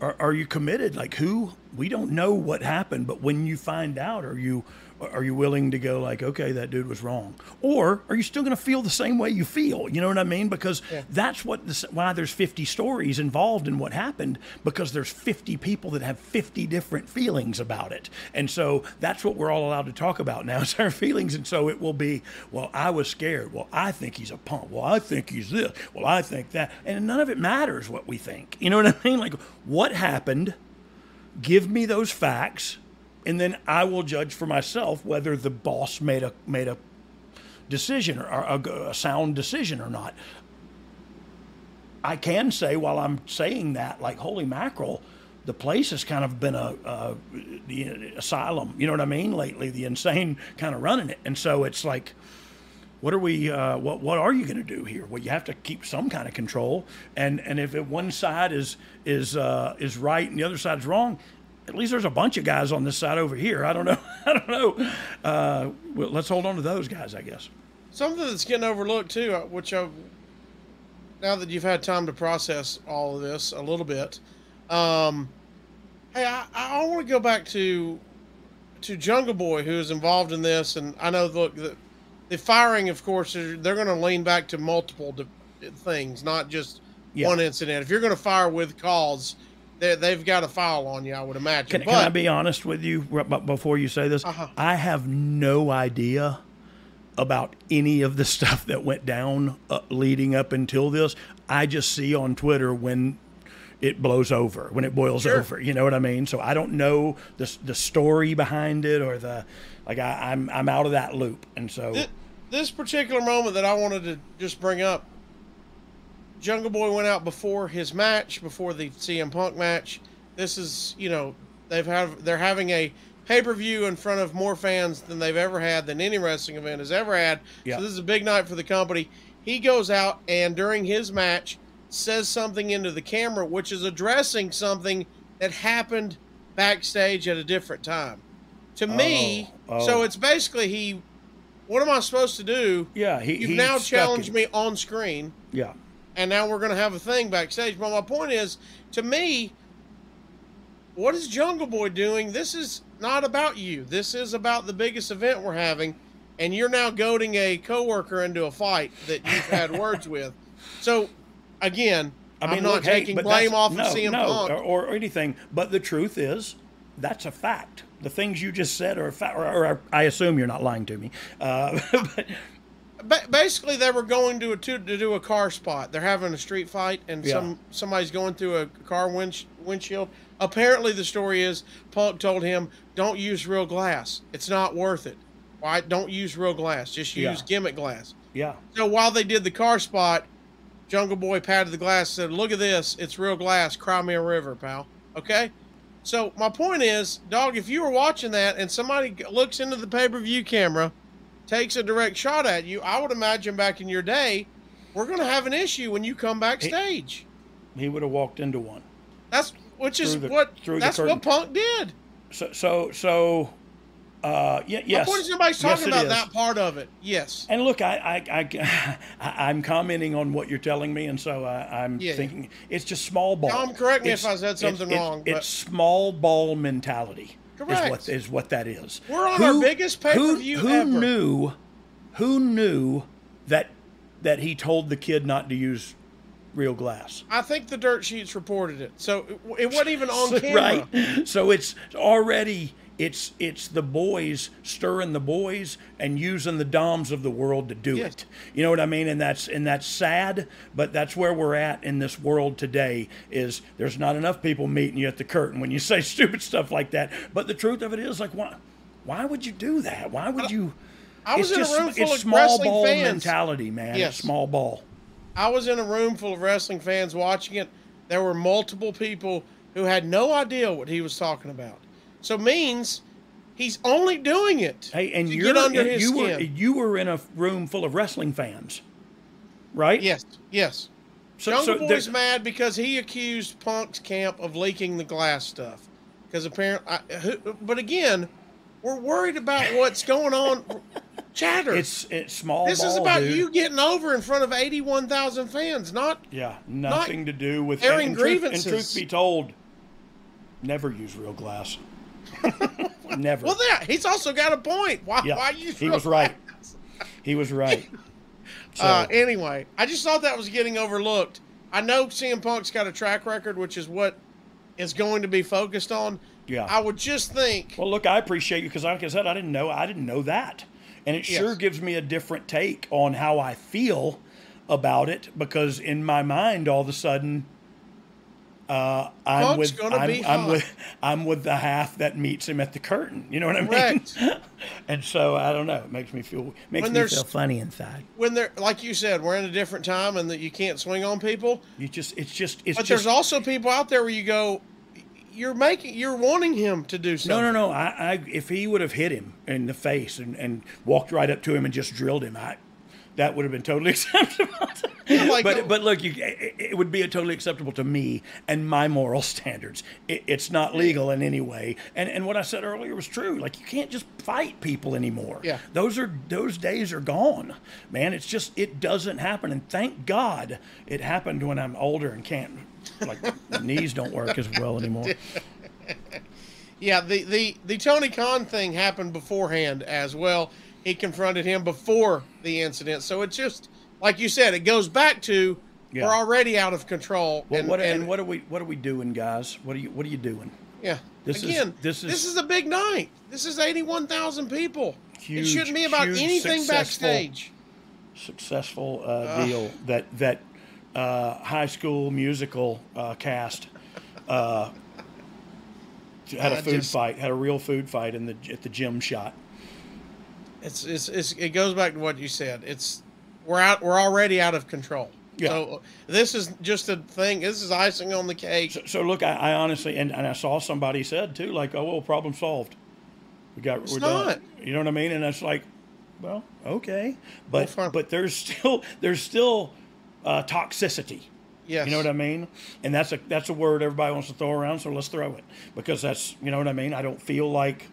are, are you committed? Like, who? We don't know what happened, but when you find out, are you are you willing to go like, okay, that dude was wrong, or are you still going to feel the same way you feel? You know what I mean? Because that's what this, why there's 50 stories involved in what happened, because there's 50 people that have 50 different feelings about it, and so that's what we're all allowed to talk about now is our feelings, and so it will be, well, I was scared. Well, I think he's a punk. Well, I think he's this. Well, I think that, and none of it matters what we think. You know what I mean? Like, what happened? give me those facts and then I will judge for myself whether the boss made a made a decision or, a, a sound decision or not. I can say while I'm saying that, like, holy mackerel, the place has kind of been a, a the asylum. You know what I mean? Lately, the insane kind of running it, and so it's like, what are we? Uh, what what are you going to do here? Well, you have to keep some kind of control, and and if it, one side is is uh, is right and the other side's wrong, at least there's a bunch of guys on this side over here. I don't know. I don't know. Uh, well, let's hold on to those guys, I guess. Something that's getting overlooked too, uh, which I now that you've had time to process all of this a little bit, um, hey, I, I want to go back to to Jungle Boy, who is involved in this, and I know look the, the firing, of course, they're going to lean back to multiple de- things, not just yeah. one incident. If you're going to fire with cause, they, they've got a file on you, I would imagine. Can, but, can I be honest with you before you say this? Uh-huh. I have no idea about any of the stuff that went down uh, leading up until this. I just see on Twitter when it blows over, when it boils sure. over. You know what I mean? So I don't know the the story behind it or the like. I, I'm I'm out of that loop, and so this, this particular moment that I wanted to just bring up. Jungle Boy went out before his match, before the CM Punk match. This is, you know, they've have they're having a pay per view in front of more fans than they've ever had, than any wrestling event has ever had. Yeah. So this is a big night for the company. He goes out and during his match says something into the camera, which is addressing something that happened backstage at a different time. To oh, me, oh. so it's basically he. What am I supposed to do? Yeah, he, you've now challenged me on screen. Yeah, and now we're going to have a thing backstage. But my point is, to me, what is Jungle Boy doing? This is not about you. This is about the biggest event we're having, and you're now goading a coworker into a fight that you've had words with. So, again, I mean, I'm not look, taking hey, blame off no, of CM no, Punk or, or, anything. But the truth is, that's a fact. The things you just said are a fact. Or, or I assume you're not lying to me. Uh, but basically they were going to a to, to, do a car spot. They're having a street fight, and yeah. some somebody's going through a car winch, windshield. Apparently, the story is Punk told him, "Don't use real glass. It's not worth it. Why? Don't use real glass. Just use yeah. gimmick glass." Yeah. So while they did the car spot, Jungle Boy patted the glass, and said, "Look at this. It's real glass. Cry me a river, pal." Okay. So my point is, dog, if you were watching that and somebody looks into the pay per view camera, takes a direct shot at you, I would imagine back in your day, we're going to have an issue when you come backstage. He, he would have walked into one. That's which is the, what that's what Punk did. So so so uh, yeah, yes. My point is nobody's talking yes, about is. that part of it. Yes. And look, I, I, I, am commenting on what you're telling me, and so I, am yeah. thinking it's just small ball. Tom, correct me it's, if I said something it's, wrong. It's, it's small ball mentality. Correct. Is what, is what that is. We're on who, our biggest pay per view who, who knew? Who knew that that he told the kid not to use real glass. I think the dirt sheets reported it, so it, it wasn't even on camera. Right. So it's already it's it's the boys stirring the boys and using the doms of the world to do yes. it. You know what I mean? And that's and that's sad, but that's where we're at in this world today. Is there's not enough people meeting you at the curtain when you say stupid stuff like that. But the truth of it is, like, why why would you do that? Why would you? I was it's in just, a room full it's of small ball fans. mentality, man. Yes. It's small ball. I was in a room full of wrestling fans watching it. There were multiple people who had no idea what he was talking about. So means he's only doing it. Hey, and you're under his you skin. were you were in a room full of wrestling fans, right? Yes, yes. So, Jungle so Boy's mad because he accused Punk's camp of leaking the glass stuff. Because apparently, but again, we're worried about what's going on. chatter. It's it's small. This ball, is about dude. you getting over in front of eighty-one thousand fans, not yeah, nothing to do with airing and, grievances. Truth, and truth be told, never use real glass. never. Well, yeah, he's also got a point. Why? Yeah, why use? He was right. He was right. So. Uh, anyway, I just thought that was getting overlooked. I know CM Punk's got a track record, which is what is going to be focused on. Yeah. I would just think. Well, look, I appreciate you because, like I said, I didn't know. I didn't know that and it yes. sure gives me a different take on how I feel about it because in my mind all of a sudden Uh, I'm with gonna I'm, I'm with I'm with the half that meets him at the curtain. You know what I mean? Correct. and so I don't know. It makes me feel makes When me feel funny inside. When they're like you said, we're in a different time and that you can't swing on people. You just it's just it's But just there's also people out there where you go, you're making, you're wanting him to do no something. no no. I, I if he would have hit him in the face and, and walked right up to him and just drilled him, I that would have been totally acceptable. like- but oh. but look, you, it, it would be a totally acceptable to me and my moral standards. It, it's not legal in any way. And and what I said earlier was true. Like you can't just fight people anymore. Yeah. those are those days are gone, man. It's just it doesn't happen. And thank God it happened when I'm older and can't like my knees don't work as well anymore. Yeah, the, the, the Tony Khan thing happened beforehand as well. He confronted him before the incident. So it's just, like you said, it goes back to Yeah. we're already out of control. Well, and, what and, and what are we what are we doing, guys? What are you what are you doing? yeah. this is- Again, this this is- is, a big night. This is 81,000 people. Huge, it shouldn't be about anything backstage. Successful uh, deal that that uh, high school musical uh, cast uh, had a food just- fight, had a real food fight in the at the gym shot. It's, it's, it's, it goes back to what you said. It's, we're out, we're already out of control. Yeah. So this is just a thing. This is icing on the cake. So, so look, I, I honestly and, and I saw somebody said too, like, oh well, problem solved. We got It's we're not. done. You know what I mean? And it's like, well, okay, but but there's still there's still uh, toxicity. yes. You know what I mean? And that's a that's a word everybody wants to throw around, so let's throw it because that's you know what I mean. I don't feel like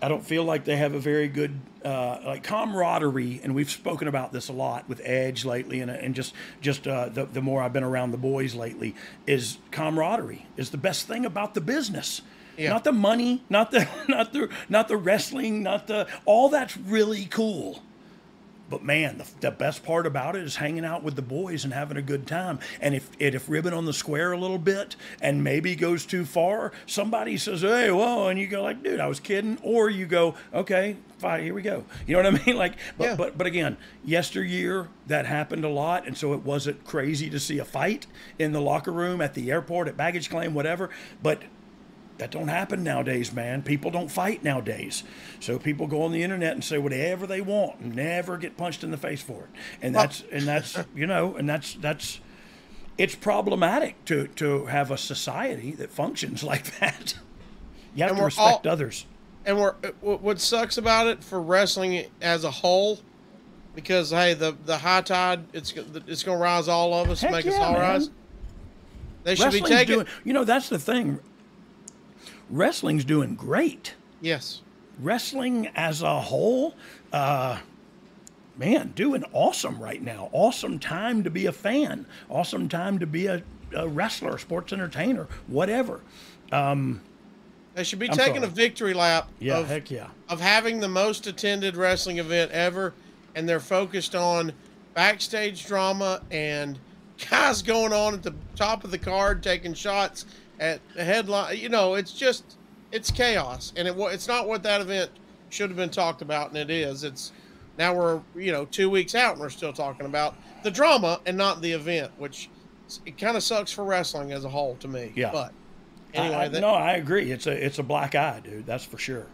I don't feel like they have a very good uh, like camaraderie, and we've spoken about this a lot with Edge lately, and, and just just uh, the the more I've been around the boys lately, is camaraderie is the best thing about the business. Yeah. Not the money, not the not the not the wrestling, not the all that's really cool. But man, the, the best part about it is hanging out with the boys and having a good time. And if and if ribbon on the square a little bit and maybe goes too far, somebody says, "Hey, whoa," and you go like, "Dude, I was kidding," or you go, "Okay, fine, here we go." You know what I mean? Like, but Yeah. but but again, yesteryear that happened a lot, and so it wasn't crazy to see a fight in the locker room, at the airport, at baggage claim, whatever. But that don't happen nowadays, man. People don't fight nowadays. So people go on the internet and say whatever they want and never get punched in the face for it. And that's and that's you know, and that's that's it's problematic to to have a society that functions like that. You have And to respect all- others. and we're uh, what what sucks about it for wrestling as a whole because hey the the high tide it's it's going to rise all of us Heck make us all man. rise they should be taking doing you know, that's the thing. Wrestling's doing great. yes wrestling as a whole, uh, man, doing awesome right now. Awesome time to be a fan. Awesome time to be a, a wrestler, sports entertainer, whatever. Um, they should be I'm taking sorry. a victory lap Yeah, of, heck yeah. of having the most attended wrestling event ever and they're focused on backstage drama and guys going on at the top of the card taking shots at the headline you know it's just it's chaos and it it's not what that event should have been talked about and it is it's now we're you know two weeks out and we're still talking about the drama and not the event which it kind of sucks for wrestling as a whole to me Yeah. but I- anyway I, that, no, I agree. It's a it's a black eye, dude. That's for sure.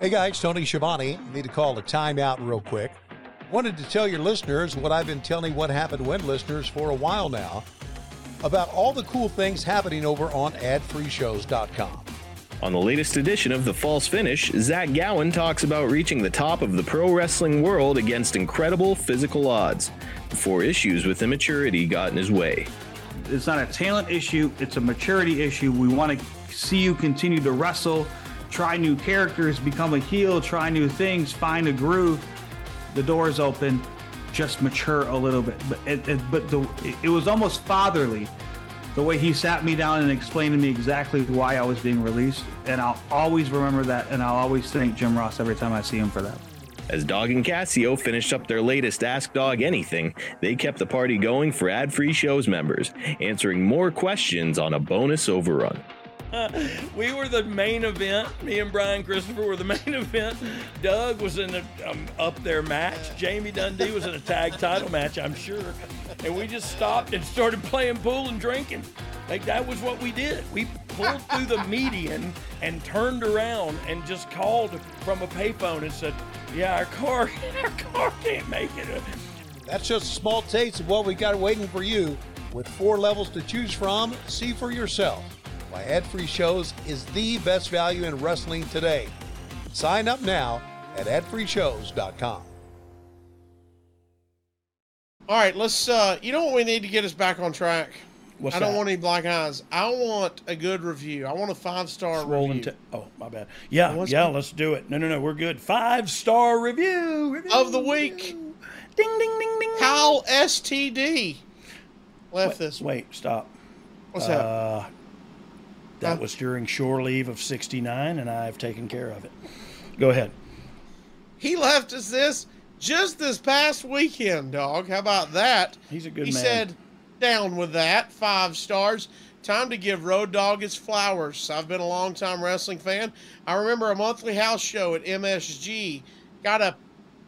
Hey guys, Tony Schiavone. Need to call a timeout real quick. Wanted to tell your listeners what I've been telling What Happened When listeners for a while now about all the cool things happening over on adfreeshows.com. On the latest edition of The False Finish, Zach Gowen talks about reaching the top of the pro wrestling world against incredible physical odds before issues with immaturity got in his way. It's not a talent issue, it's a maturity issue. We want to see you continue to wrestle, try new characters, become a heel, try new things, find a groove. The door is open, just mature a little bit. But it, it, but the, it was almost fatherly the way he sat me down and explained to me exactly why I was being released. And I'll always remember that, and I'll always thank Jim Ross every time I see him for that. As Dogg and Cassio finished up their latest Ask Dogg Anything, they kept the party going for ad free shows members, answering more questions on a bonus overrun. we were the main event. Me and Brian Christopher were the main event. Doug was in a um, up there match. Jamie Dundee was in a tag title match, I'm sure. And we just stopped and started playing pool and drinking. Like that was what we did. We pulled through the median and turned around and just called from a payphone and said, "Yeah, our car, our car can't make it." That's just a small taste of what we got waiting for you. With four levels to choose from, see for yourself why ad free shows is the best value in wrestling today. Sign up now at adfreeshows.com. All right, let's. uh You know what we need to get us back on track. What's I don't that? want any black eyes. I want a good review. I want a five star Rolling review to, oh, my bad. Yeah, What's yeah, that? let's do it. No, no, no, we're good. Five star review, review of the week. Ding, ding, ding, ding. Kyle STD left this. Wait, stop. What's that? Uh, that Huh? Oh. was during shore leave of 69, and I've taken care of it. Go ahead. He left us this just this past weekend, dog. How about that? He's a good he man. said, down with that. Five stars. Time to give Road Dogg his flowers. I've been a long time wrestling fan. I remember a monthly house show at MSG. Got a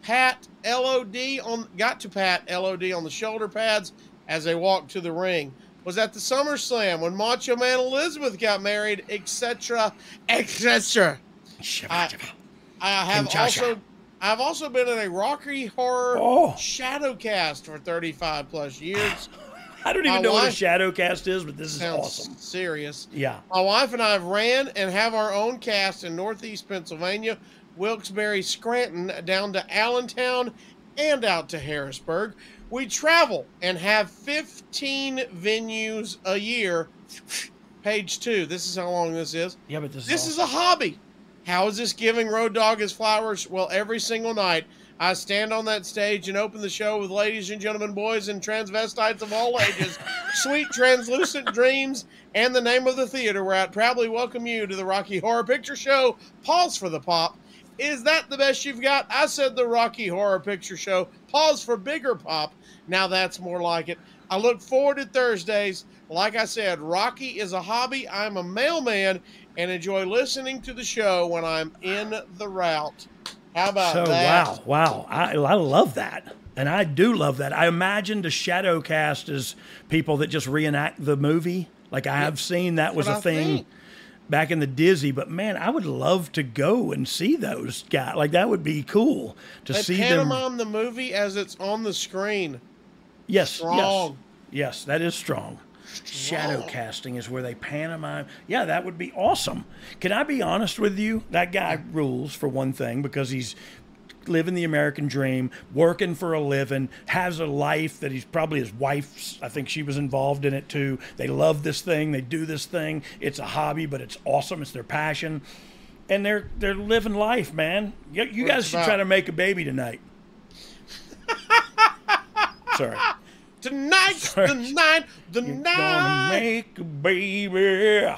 pat LOD on got to pat LOD on the shoulder pads as they walked to the ring. Was at the SummerSlam when Macho Man Elizabeth got married, etc., etc. I, I have also I've also been in a Rocky Horror Oh. Shadowcast for 35 plus years. I don't even my know what a shadow cast is, but this is Sounds awesome. serious. Yeah. My wife and I have ran and have our own cast in Northeast Pennsylvania, Wilkes-Barre, Scranton, down to Allentown, and out to Harrisburg. We travel and have 15 venues a year. Page two. This is how long this is. Yeah, but this, This is is a hobby. How is this giving Road Dogg his flowers? Well, every single night, I stand on that stage and open the show with ladies and gentlemen, boys and transvestites of all ages, sweet translucent dreams, and the name of the theater where I'd proudly welcome you to the Rocky Horror Picture Show. Pause for the pop. Is that the best you've got? I said the Rocky Horror Picture Show. Pause for bigger pop. Now that's more like it. I look forward to Thursdays. Like I said, Rocky is a hobby. I'm a mailman and enjoy listening to the show when I'm in the route. How about So that? wow, wow, I, I love that, and I do love that. I imagined a shadow cast as people that just reenact the movie. Like I have seen that was a I thing think. back in the Dizzy, but man, I would love to go and see those guys. Like that would be cool to They see them. pantomime the movie as it's on the screen. Yes, Strong. yes, yes, that is strong. Shadow casting is where they pantomime. Yeah, that would be awesome. Can I be honest with you? That guy rules for one thing because he's living the American dream, working for a living, has a life that he's probably his wife's. I think she was involved in it too. They love this thing. They do this thing. It's a hobby, but it's awesome. It's their passion, and they're they're living life, man. You, you guys should about. try to make a baby tonight. Sorry. Tonight's the night, the You're night. Gonna make a baby.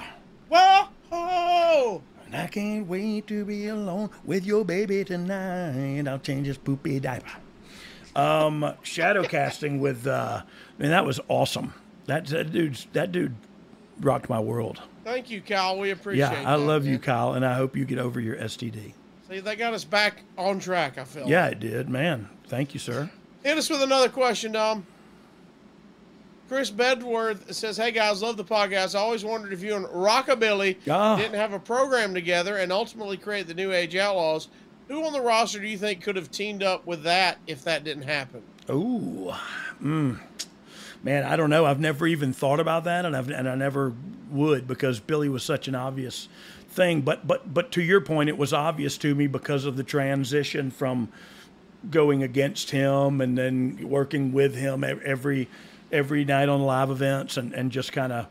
Whoa! And I can't wait to be alone with your baby tonight. I'll change his poopy diaper. Um, shadow casting with, uh, I mean, that was awesome. That, that dude's, that dude rocked my world. Thank you, Kyle. We appreciate Yeah, I that, love you, man. Kyle, and I hope you get over your STD. See, they got us back on track, I feel. Yeah, it did, man. Thank you, sir. Hit us with another question, Dom. Chris Bedworth says, Hey guys, love the podcast. I always wondered if you and Rockabilly Ah. didn't have a program together and ultimately create the New Age Outlaws. Who on the roster do you think could have teamed up with that if that didn't happen? Ooh, mm. man, I don't know. I've never even thought about that, and I've and I never would because Billy was such an obvious thing. But but but to your point, it was obvious to me because of the transition from going against him and then working with him every every night on live events and, and just kind of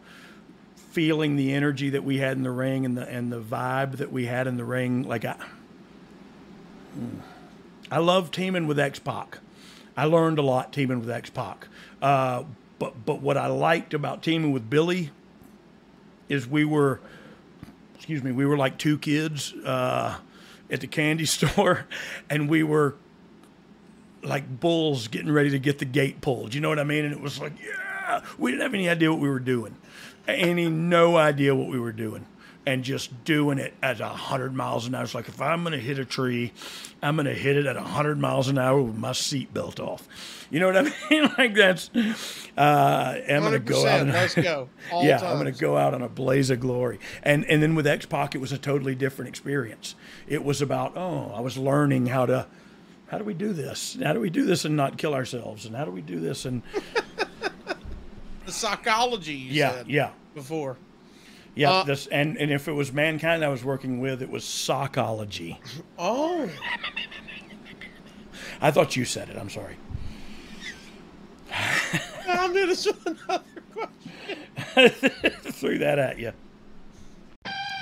feeling the energy that we had in the ring and the and the vibe that we had in the ring like I I love teaming with X Pac. I learned a lot teaming with X Pac. Uh, but but what I liked about teaming with Billy is we were, excuse me, we were like two kids uh, at the candy store, and we were like bulls getting ready to get the gate pulled. You know what I mean? And it was like, yeah, we didn't have any idea what we were doing, any no idea what we were doing. and just doing it at 100 miles an hour. It's like if I'm going to hit a tree, I'm going to hit it at 100 miles an hour with my seatbelt off. You know what I mean? like that's, uh, I'm going to go out. 100%, let's go. All yeah, I'm gonna go out on a blaze of glory. And and then with X Pac, it was a totally different experience. It was about oh, I was learning how to. How do we do this? How do we do this and not kill ourselves? And how do we do this? And The psychology you yeah, said yeah. before. Yeah, Uh, this and, and if it was mankind I was working with, it was psychology. Oh, I thought you said it. I'm sorry. I'm in this with another question. Threw that at you.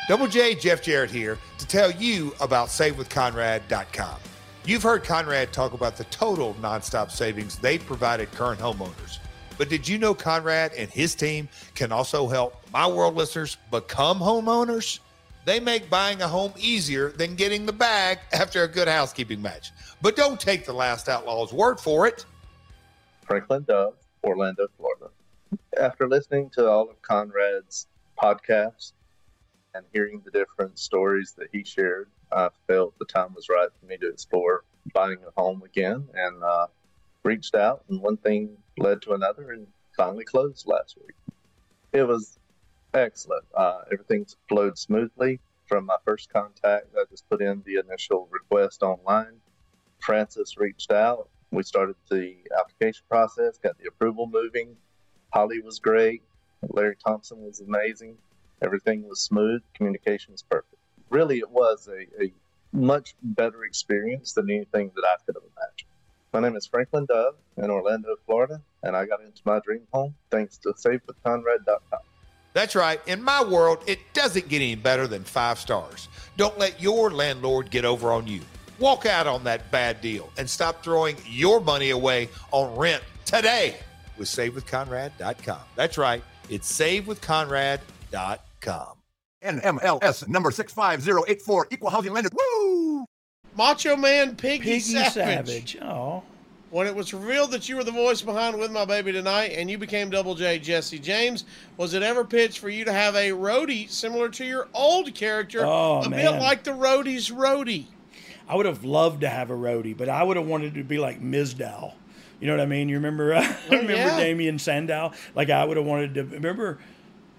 Double J, Jeff Jarrett here to tell you about SaveWithConrad.com. You've heard Conrad talk about the total nonstop savings they've provided current homeowners. But did you know Conrad and his team can also help my world listeners become homeowners? They make buying a home easier than getting the bag after a good housekeeping match. But don't take the last outlaw's word for it. Franklin Dove, Orlando, Florida. After listening to all of Conrad's podcasts and hearing the different stories that he shared, I felt the time was right for me to explore buying a home again and uh, reached out, and one thing led to another and finally closed last week. It was excellent. Uh, everything flowed smoothly from my first contact. I just put in the initial request online. Francis reached out. We started the application process, got the approval moving. Holly was great. Larry Thompson was amazing. Everything was smooth. Communication was perfect. Really, it was a, a much better experience than anything that I could have imagined. My name is Franklin Dove in Orlando, Florida, and I got into my dream home thanks to SaveWithConrad.com. That's right. In my world, it doesn't get any better than five stars. Don't let your landlord get over on you. Walk out on that bad deal and stop throwing your money away on rent today with SaveWithConrad.com. That's right. It's SaveWithConrad.com. NMLS number 65084, equal housing lender. Woo! Macho Man Piggy, Piggy Savage. Savage. Oh. When it was revealed that you were the voice behind With My Baby Tonight and you became Double J Jesse James, was it ever pitched for you to have a roadie similar to your old character? Oh, a bit like the roadie's roadie. I would have loved to have a roadie, but I would have wanted to be like Mizdow. You know what I mean? You remember uh, remember yeah. Damien Sandow? Like I would have wanted to remember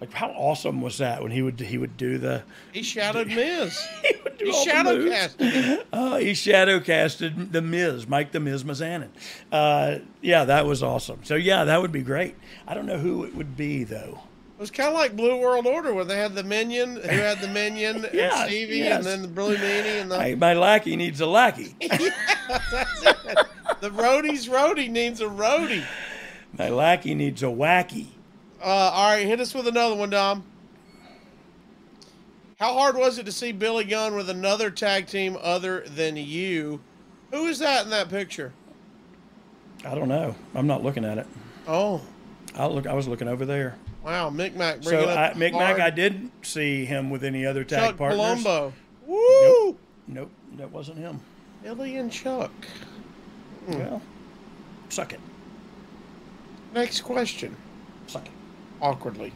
like how awesome was that when he would he would do the He shadowed Miz. he would do He all the shadow moves. casted. Oh, he shadow casted the Miz, Mike the Miz Mizanin. Uh, yeah, that was awesome. So yeah, that would be great. I don't know who it would be though. It was kind of like Blue World Order where they had the minion who had the minion Yes, and Stevie yes. and then the Blue Meanie and the Hey, my lackey needs a lackey. it. The roadie's roadie needs a roadie. My lackey needs a wacky. Uh, all right, hit us with another one, Dom. How hard was it to see Billy Gunn with another tag team other than you? Who is that in that picture? I don't know. I'm not looking at it. Oh, I'll look. I was looking over there. wow, Mick Mac So I, Mick. Mac, I did see him with any other tag Chuck partners. Palumbo. Woo! Nope, nope, that wasn't him. Billy and Chuck. Hmm. Well, suck it, Next question. Awkwardly.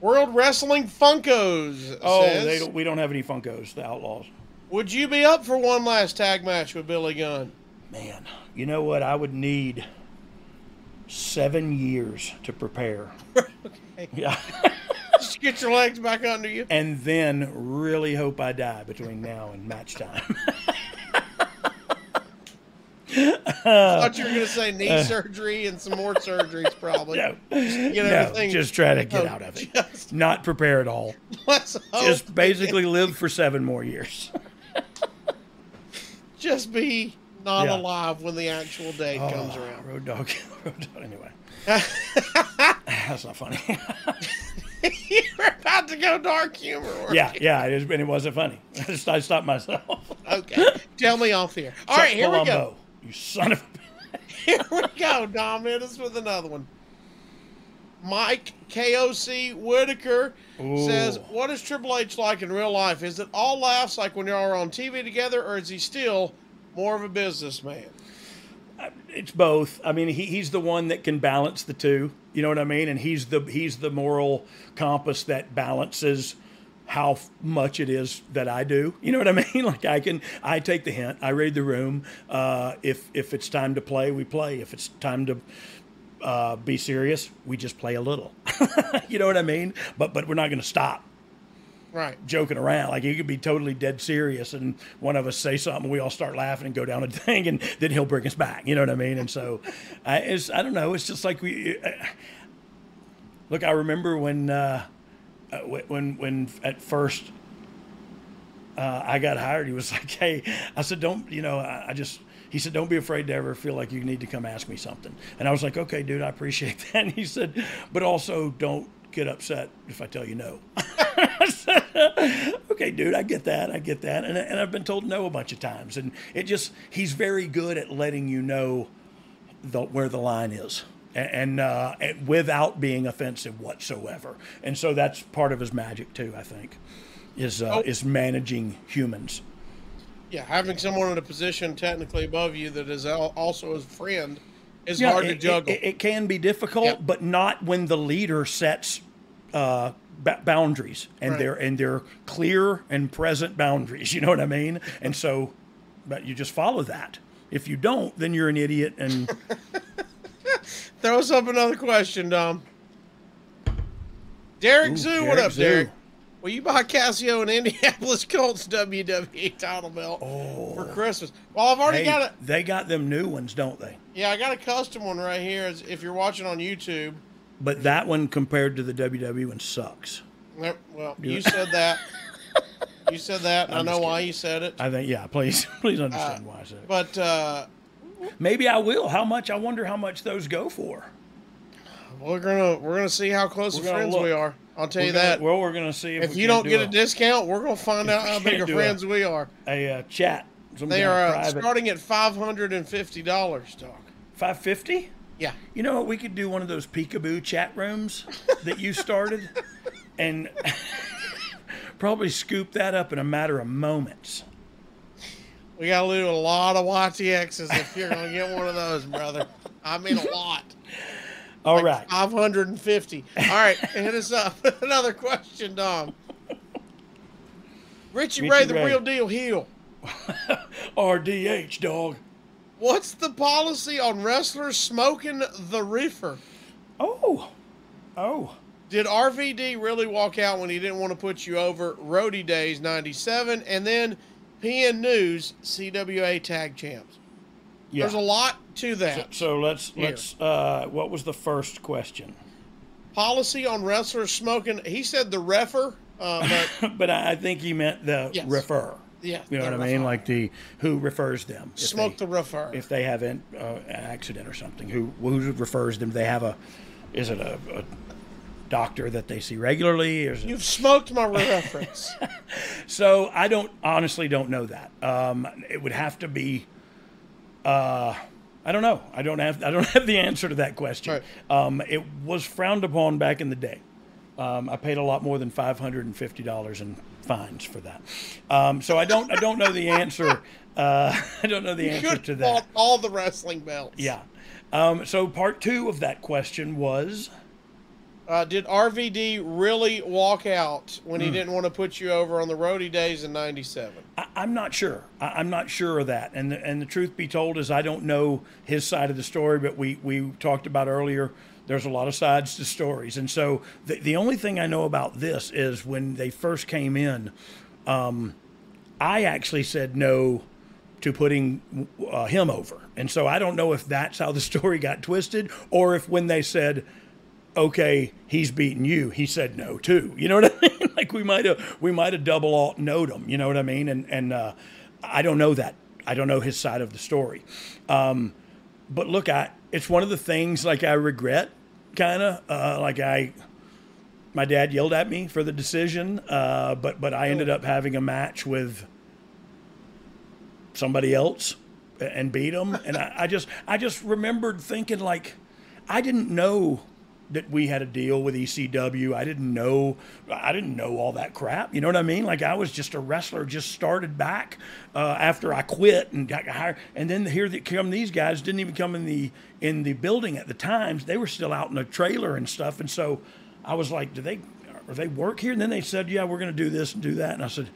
World Wrestling Funkos. Oh, says, they don't, we don't have any Funkos. The Outlaws. Would you be up for one last tag match with Billy Gunn? Man, you know what? I would need seven years to prepare. Yeah, Just get your legs back under you. and then really hope I die between now and match time. I thought you were going to say knee uh, surgery and some more surgeries, probably. no, Get no, just try to get Oh, out of it. just- Not prepare at all. Just basically live for seven more years. just be not Yeah. alive when the actual oh, comes Oh, around. Road Dogg. Road Dogg. Anyway, that's not funny. You're about to go dark humor. yeah, you? yeah, it is, and it wasn't funny. I stopped myself. Okay. Tell me off here. All right, here we go. You son of a. Here we go. Dom hit us with another one. Mike KOC Whitaker says, What is Triple H like in real life? Is it all laughs like when y'all are on TV together, or is he still more of a businessman? Uh, it's both. I mean, he, he's the one that can balance the two. You know what I mean? And he's the he's the moral compass that balances how much it is that I do. You know what I mean? Like I can I take the hint. I read the room. Uh, if if it's time to play, we play. If it's time to uh, be serious, we just play a little. you know what I mean? But but we're not going to stop Right. joking around. Like he could be totally dead serious, and one of us say something, we all start laughing and go down a thing, and then he'll bring us back. You know what I mean? And so, I, it's I don't know. It's just like we. Uh, look, I remember when uh, when when at first. Uh, I got hired. He was like, "Hey," I said, "Don't you know?" I, I just he said, "Don't be afraid to ever feel like you need to come ask me something." And I was like, "Okay, dude, I appreciate that." And he said, "But also don't get upset if I tell you no." okay, dude, I get that. I get that. And, and I've been told no a bunch of times. And it just, he's very good at letting you know the, where the line is. And, uh, without being offensive whatsoever. And so that's part of his magic too, I think, is, uh, Oh. is managing humans. Yeah, having someone in a position technically above you that is also his friend is Yeah, hard it, to juggle. It, it can be difficult, Yeah. but not when the leader sets uh, ba- boundaries and Right. they're and they're clear and present boundaries. You know what I mean? And so, but you just follow that. If you don't, then you're an idiot. And Throw us up another question, Dom. Derek Ooh, Zoo, Derek what up, Zoo. Derek? Will you buy Casio an Indianapolis Colts WWE title belt for Christmas? Well, I've already hey, got it. they got them new ones, don't they? Yeah, I got a custom one right here. If you're watching on YouTube, But that one compared to the WWE one sucks. Well, you said that. You said that. I know why you said it. I think, yeah. Please, please understand why I said it. But uh, Maybe I will. How much? I wonder how much those go for. we're gonna we're gonna see how close of friends look. we are. I'll tell We're you gonna- that. Well, we're gonna see if, if you don't get do a discount, we're gonna find out how big of do a- friends we are. a uh, chat. Some They are uh, starting at five hundred and fifty dollars, Dogg. Five fifty? Yeah. You know what? We could do one of those peekaboo chat rooms that you started, and probably scoop that up in a matter of moments. We gotta do a lot of YTXs if you're gonna get one of those, brother. I mean a lot. All right. Hundred and fifty. All right, hit us up. Another question, Dom. Richie, Richie Ray, the Ray. real deal heel. RDH dog. What's the policy on wrestlers smoking the reefer? Oh, oh. Did RVD really walk out when he didn't want to put you over? Roadie Days 97, and then PN News CWA Tag Champs. Yeah. There's a lot to that. So let's Here. let's. Uh, what was the first question? Policy on wrestlers smoking. He said the refer, uh, but but I think he meant the Yes. refer. yeah, You know what I mean? refer. Like the who refers them. smoke they- the refer. if they have an, uh, an accident or something, who who refers them? They have a, is it a, a doctor that they see regularly? Or You've smoked my reference. so I don't honestly don't know that. Um, it would have to be. Uh, I don't know. I don't have I don't have the answer to that question. Right. Um, it was frowned upon back in the day. Um, I paid a lot more than five hundred and fifty dollars in fines for that. Um, so I don't I don't know the answer. Uh, I don't know the answer to that. all the wrestling belts. Yeah. Um, so part two of that question was Uh, did RVD really walk out when Hmm. he didn't want to put you over on the roadie days in '97? I, I'm not sure. I, I'm not sure of that. And the, and the truth be told is I don't know his side of the story. But we we talked about earlier. There's a lot of sides to stories, and so the the only thing I know about this is when they first came in, um, I actually said no to putting uh, him over, and so I don't know if that's how the story got twisted, or if when they said okay, he's beating you. He said no too. You know what I mean? like we might have we might have double alt knowed him. You know what I mean? And and uh, I don't know that. I don't know his side of the story. Um, but look, I it's one of the things like I regret, kind of uh, like I. My dad yelled at me for the decision, uh, but but I ended up having a match with somebody else and beat him. And I, I just I just remembered thinking like I didn't know that we had a deal with ECW. I didn't know I didn't know all that crap. You know what I mean? Like I was just a wrestler, just started back uh, after I quit and got hired. And then here that come these guys didn't even come in the in the building at the times. They were still out in a trailer and stuff. And so I was like, do they or they work here? And then they said, yeah, we're going to do this and do that. And I said,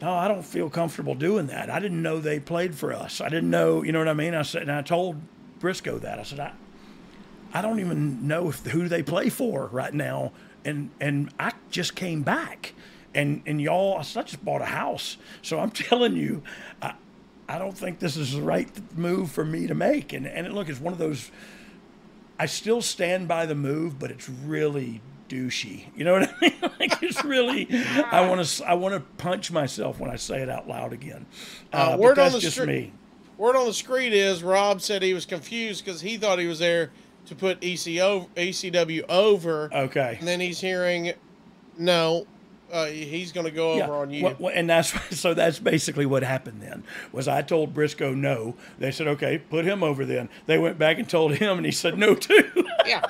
no, I don't feel comfortable doing that. I didn't know they played for us. I didn't know, you know what I mean? I said, and I told Briscoe that. I said, I, I don't even know if who they play for right now. And and I just came back, and and y'all, I just bought a house. So I'm telling you, I, I don't think this is the right move for me to make. And and look, it's one of those. I still stand by the move, but it's really douchey. You know what I mean? like it's really. I want to. I want to punch myself when I say it out loud again. Uh, Uh, word on the street. me. Word on the street is Rob said he was confused because he thought he was there to put ECW over, Okay. and then he's hearing, no, uh, he's going to go over on you. What- and that's so that's basically what happened then was I told Briscoe no. They said okay, put him over then. They went back and told him, and he said no too. yeah,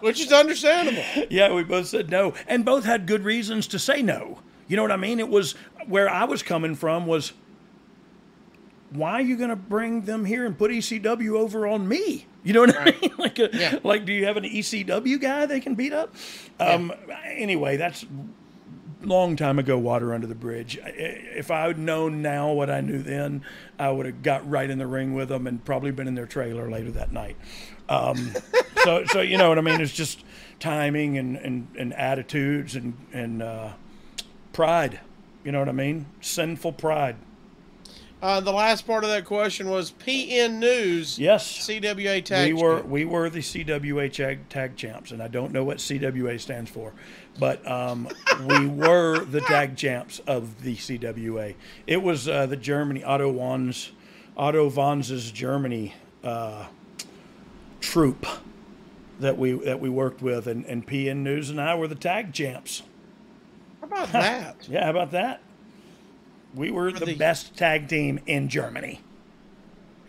which is understandable. yeah, we both said no, and both had good reasons to say no. You know what I mean? It was where I was coming from was. Why are you going to bring them here and put ECW over on me? You know what I mean? Like, a, Yeah. like, do you have an ECW guy they can beat up? Um, Anyway, that's long time ago water under the bridge. If i had known now what i knew then i would have got right in the ring with them and probably been in their trailer later that night. Um, so so you know what i mean? It's just timing and and, and attitudes and and uh, pride. You know what i mean? Sinful pride Uh, the last part of that question was PN News. yes CWA tag. we were champ. we were the CWA tag, tag champs, and I don't know what CWA stands for, but um, we were the tag champs of the CWA. It was uh, the Germany Otto Wanz Otto Wanz Germany uh, troop that we that we worked with, and, and PN News and I were the tag champs. How about that? Yeah, how about that? We were the the- best tag team in Germany.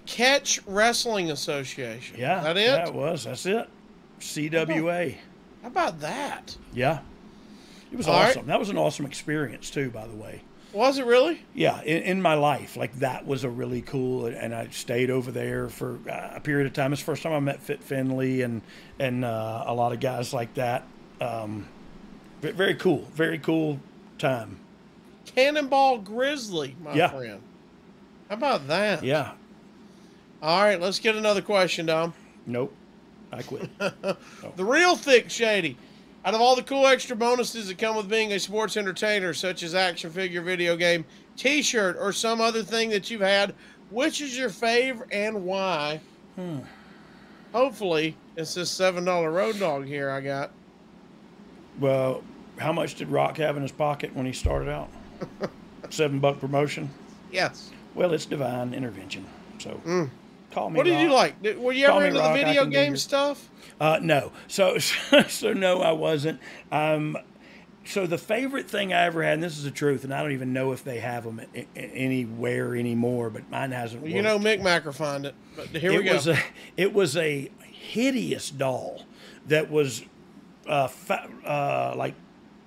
Catch Wrestling Association. Yeah, that it? It was. That's it. CWA. How about that? Yeah. It was All right. awesome. That was an awesome experience too, by the way. Was it really? Yeah, in, in my life, like that was a really cool, and I stayed over there for uh, a period of time. It's the first time I met Fit Finlay and and uh, a lot of guys like that. Um, very cool, very cool time. Cannonball Grizzly, my Yeah. friend. How about that? Yeah. All right, let's get another question, Dom. Nope. I quit. The real thick shady. Out of all the cool extra bonuses that come with being a sports entertainer, such as action figure, video game, T-shirt, or some other thing that you've had, which is your favorite and why? Hmm. Hopefully, it's this seven dollar Road Dogg here I got. well, how much did Rock have in his pocket when he started out? Seven buck promotion. Yes. Well, it's divine intervention. So call me. Mm. What did you like? Were you Call ever into Rock, the video game stuff? Uh, no. So, so no, I wasn't. Um, so the favorite thing I ever had, and this is the truth, and I don't even know if they have them anywhere anymore, but mine hasn't. Well, you know. Mick Macker find it. But here it we go. was a it was a hideous doll that was uh, fa- uh, like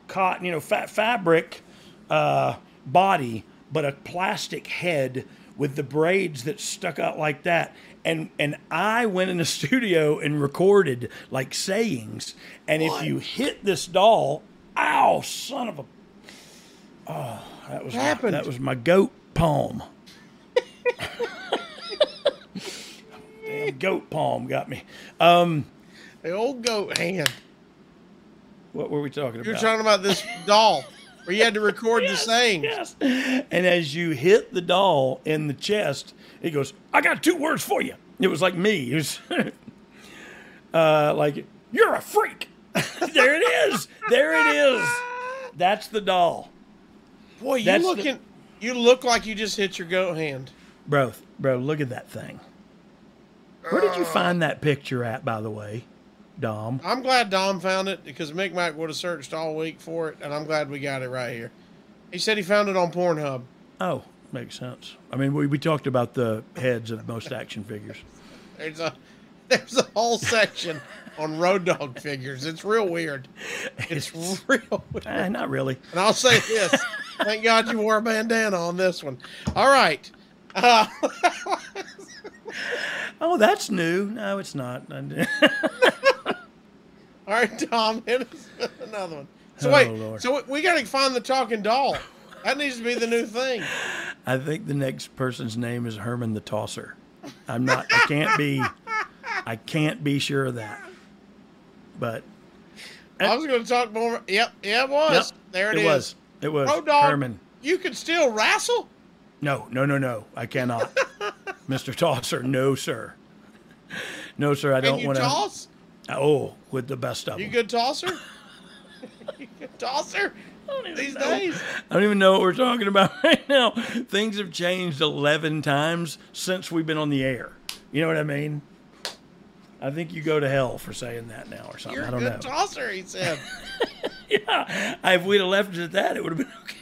cotton, you know, fat fabric uh, body, but a plastic head with the braids that stuck out like that. And and I went in the studio and recorded like sayings. And if you hit this doll, ow, son of a, oh, that was my, that was my goat palm. Damn goat palm got me. Um, the old goat hand. what were we talking about? You're talking about this doll where you had to record the sayings. Yes. And as you hit the doll in the chest, it goes, I got two words for you. It was like me. It was uh, like, you're a freak. there it is. There it is. That's the doll. Boy, you That's the- looking you look like you just hit your goat hand. Bro, bro, look at that thing. Where did you find that picture at, by the way, Dom? I'm glad Dom found it because Mick Mac would have searched all week for it, and I'm glad we got it right here. He said he found it on Pornhub. Oh, makes sense. I mean, we, we talked about the heads of most action figures. There's a there's a whole section on Road Dogg figures. It's real weird. It's real weird. Eh, not really. And I'll say this: Thank God you wore a bandana on this one. All right. Uh, Oh, that's new. No, it's not. all right, Tom. Hit us with another one. So Oh, wait. Lord. So we, got to find the talking doll. That needs to be the new thing. I think the next person's name is Herman the Tosser. I'm not. I can't be. I can't be sure of that. But I was going to talk more. Yep. Yeah, it was. Yep, there it is. it is. was. It was Road Dogg. Herman. You can still wrestle. No, no, no, no. I cannot. Mr. Tosser, no, sir. No, sir. I don't want to. Oh, with the best of You them. good tosser? you good tosser? These days. I don't even know what we're talking about right now. Things have changed 11 times since we've been on the air. You know what I mean? I think you go to hell for saying that now or something. You're I a don't good know. tosser, he said. yeah, if we'd have left it at that, it would have been okay.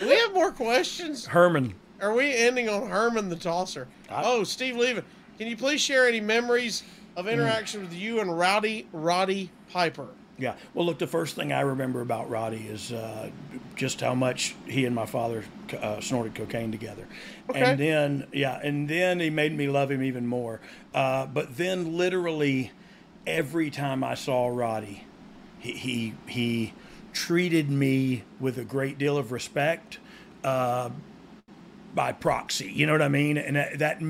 Do we have more questions? Herman. Are we ending on Herman the tosser? oh, Steve Levin, can you please share any memories of Mm. interaction with you and Rowdy Roddy Piper? Yeah. Well, look, the first thing I remember about Roddy is uh, just how much he and my father uh, snorted cocaine together. Okay. And then, yeah, and then he made me love him even more. Uh, but then, literally, every time I saw Roddy, he he, he treated me with a great deal of respect. Uh, by proxy. You know what I mean? And that, that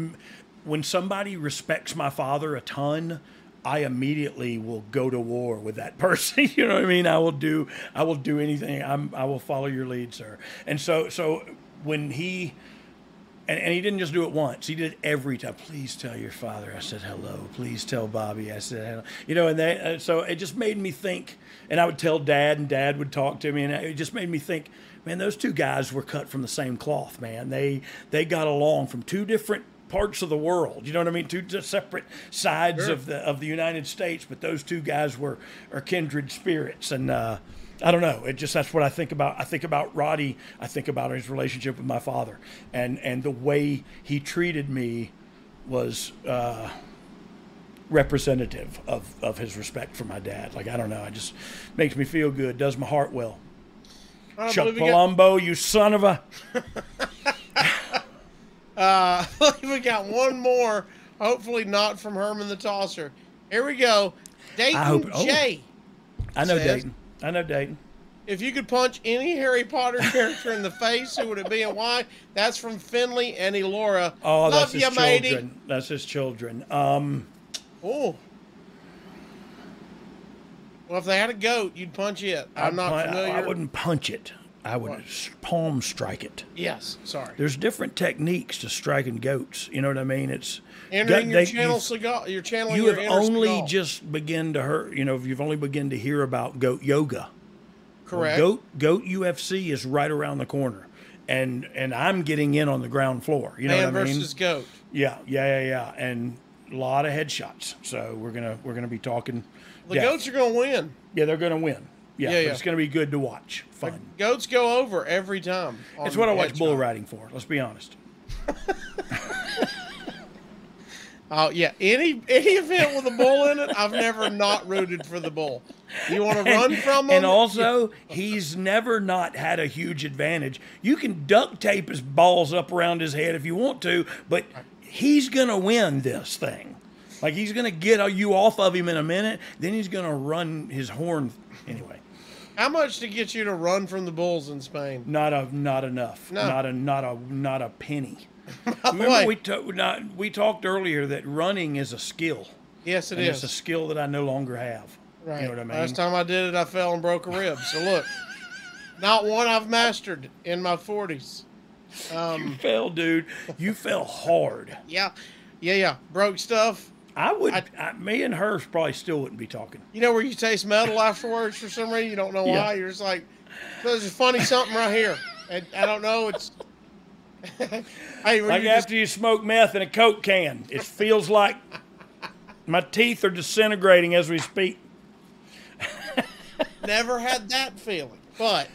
when somebody respects my father a ton, I immediately will go to war with that person. you know what I mean? I will do I will do anything. I'm I will follow your lead, sir. And so so when he and, and he didn't just do it once. He did it every time. Please tell your father I said hello. Please tell Bobby I said hello. You know, and they, uh, so it just made me think. And I would tell Dad, and Dad would talk to me, and it just made me think. Man, those two guys were cut from the same cloth. Man, they they got along from two different parts of the world. You know what I mean? Two separate sides Sure. of the of the United States, but those two guys were are kindred spirits, and. uh I don't know. It just that's what I think about. I think about Roddy. I think about his relationship with my father, and and the way he treated me was uh, representative of of his respect for my dad. Like I don't know. It just makes me feel good. Does my heart well. Chuck believe we got- Palumbo, you son of a. Uh, we got one more. Hopefully not from Herman the Tosser. Here we go. Dayton hope- oh. J. I know says, Dayton. I know Dayton. If you could punch any Harry Potter character in the face, who would it be and why? That's from Finley and Elora. Oh, Love that's his ya, matey. children. That's his children. Um, Oh. Well, if they had a goat, you'd punch it. I'm I'd not pun- familiar. I wouldn't punch it. I would s- palm strike it. Yes, sorry. There's different techniques to striking goats. You know what I mean? It's Entering your they- channel you- cigar, your channel. You have only cigar. just begun to hear, you know, you've only begun to hear about goat yoga. Well, correct. goat goat UFC is right around the corner, and and I'm getting in on the ground floor. You know Man what I mean? versus goat. Yeah, yeah, yeah, yeah, and a lot of headshots. So we're gonna we're gonna be talking. The death. goats are going to win. Yeah, they're gonna win. Yeah, Yeah, yeah. it's gonna be good to watch. Fun. Goats go over every time. It's what I watch bull riding for. Let's be honest. Oh yeah, any any event with a bull in it, I've never not rooted for the bull. You want to run from him? And also, he's never not had a huge advantage. You can duct tape his balls up around his head if you want to, but he's going to win this thing. Like, he's going to get you off of him in a minute, then he's going to run his horn. Anyway, how much to get you to run from the bulls in Spain? not a not enough. No. Not a not a not a penny. Remember way- we not, we talked earlier that running is a skill. Yes, it and is. It's a skill that I no longer have. Right. You know what I mean? Last time I did it, I fell and broke a rib. So look, not one I've mastered in my forties. Um, you fell, dude. You fell hard. yeah, yeah, yeah. Broke stuff. I would. I, me and her probably still wouldn't be talking. You know where you taste metal afterwards for some reason? You don't know Yeah. why. You're just like, there's a funny something right here. And I don't know. It's. hey, Like you just- after you smoke meth in a Coke can, it feels like my teeth are disintegrating as we speak. never had that feeling, but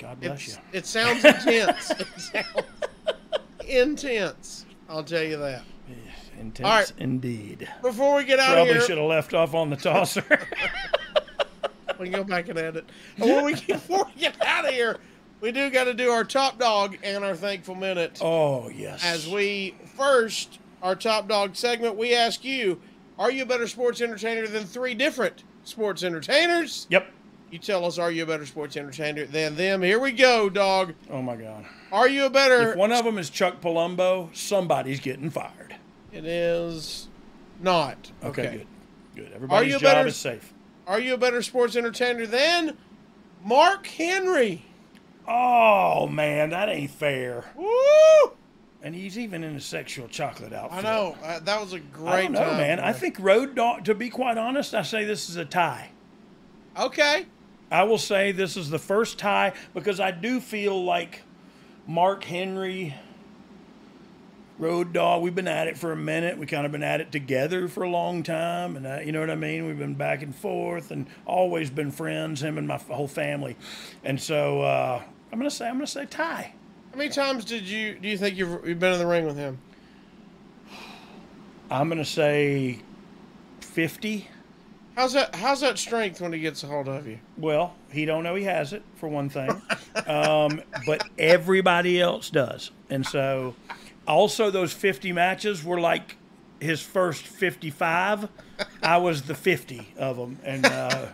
God bless you. it sounds intense. it sounds intense. I'll tell you that. Intense right. indeed. Before we get out of Probably here, should have left off on the tosser. we can go back and edit. Before we, before we get out of here, we do got to do our Top Dogg and our thankful minute. oh yes. As we first, our Top Dogg segment, we ask you, are you a better sports entertainer than three different sports entertainers? Yep. You tell us, are you a better sports entertainer than them? Here we go, Dogg. Oh my God. Are you a better? If one of them is Chuck Palumbo, somebody's getting fired. It is not. Okay, Okay. good. Good. Everybody's you job better- is safe. Are you a better sports entertainer than Mark Henry? Oh man, that ain't fair. Woo! And he's even in a sexual chocolate outfit. I know uh, that was a great I don't know, man. I think Road Dogg. To be quite honest, I say this is a tie. Okay. I will say this is the first tie because I do feel like Mark Henry, Road Dogg. We've been at it for a minute. We kind of been at it together for a long time, and uh, you know what I mean. We've been back and forth, and always been friends. Him and my whole family, and so uh, I'm gonna say I'm gonna say tie. How many times did you do you think you've, you've been in the ring with him? I'm gonna say fifty. How's that? How's that strength when he gets a hold of you? Well, he don't know he has it for one thing, um, but everybody else does, and so also those fifty matches were like his first fifty-five. I was the fifty of them, and uh,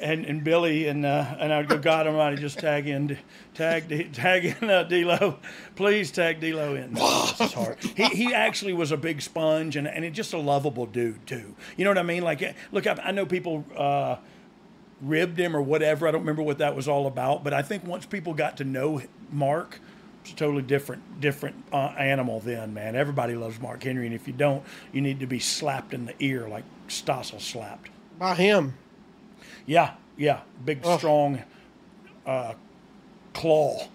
and and Billy and uh, and I'd go, God i Almighty, just tag in, tag tag in uh, D'Lo, please tag D'Lo in. Is hard. He he actually was a big sponge and and just a lovable dude too. You know what I mean? Like, look, I, I know people. Uh, ribbed him or whatever. I don't remember what that was all about, but I think once people got to know Mark, it's a totally different different uh, animal then, man. Everybody loves Mark Henry, and if you don't, you need to be slapped in the ear like Stossel slapped. By him. Yeah, yeah, big Oh. strong uh, claw.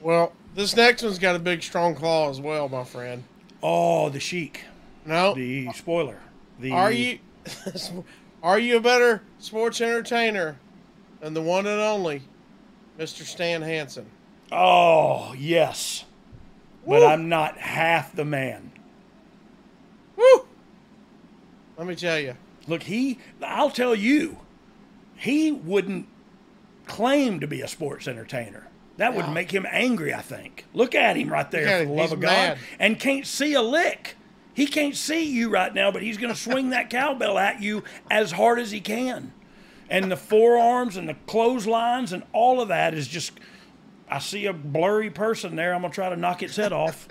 Well, this next one's got a big strong claw as well, my friend. Oh, the Sheik, No. the spoiler. The Are you are you a better sports entertainer than the one and only Mr. Stan Hansen? Oh, yes, but I'm not half the man. Woo! Let me tell you. Look, he, I'll tell you, he wouldn't claim to be a sports entertainer. That would make him angry, I think. Look at him right there, Look at for the love of God. mad. And can't see a lick. He can't see you right now, but he's going to swing that cowbell at you as hard as he can. And the forearms and the clotheslines and all of that is just, I see a blurry person there. I'm going to try to knock its head off.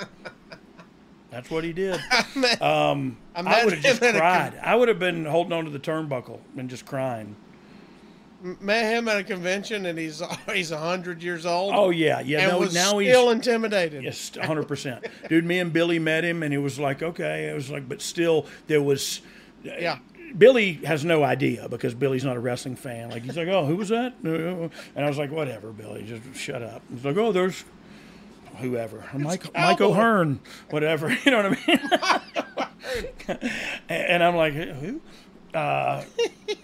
That's what he did. Um, I I would have just cried. I would have been holding on to the turnbuckle and just crying. Met him at a convention and he's he's hundred years old. Oh yeah, yeah. and no, was now still he's intimidated. yes, hundred percent, dude. Me and Billy met him, and it was like okay, it was like, but still there was. Yeah. Billy has no idea because Billy's not a wrestling fan. Like he's like, oh, who was that? And I was like, whatever, Billy, just shut up. He's like, oh, there's whoever, Mike, Mike Cowboy. O'Hearn, whatever. You know what I mean? and I'm like, who? Uh,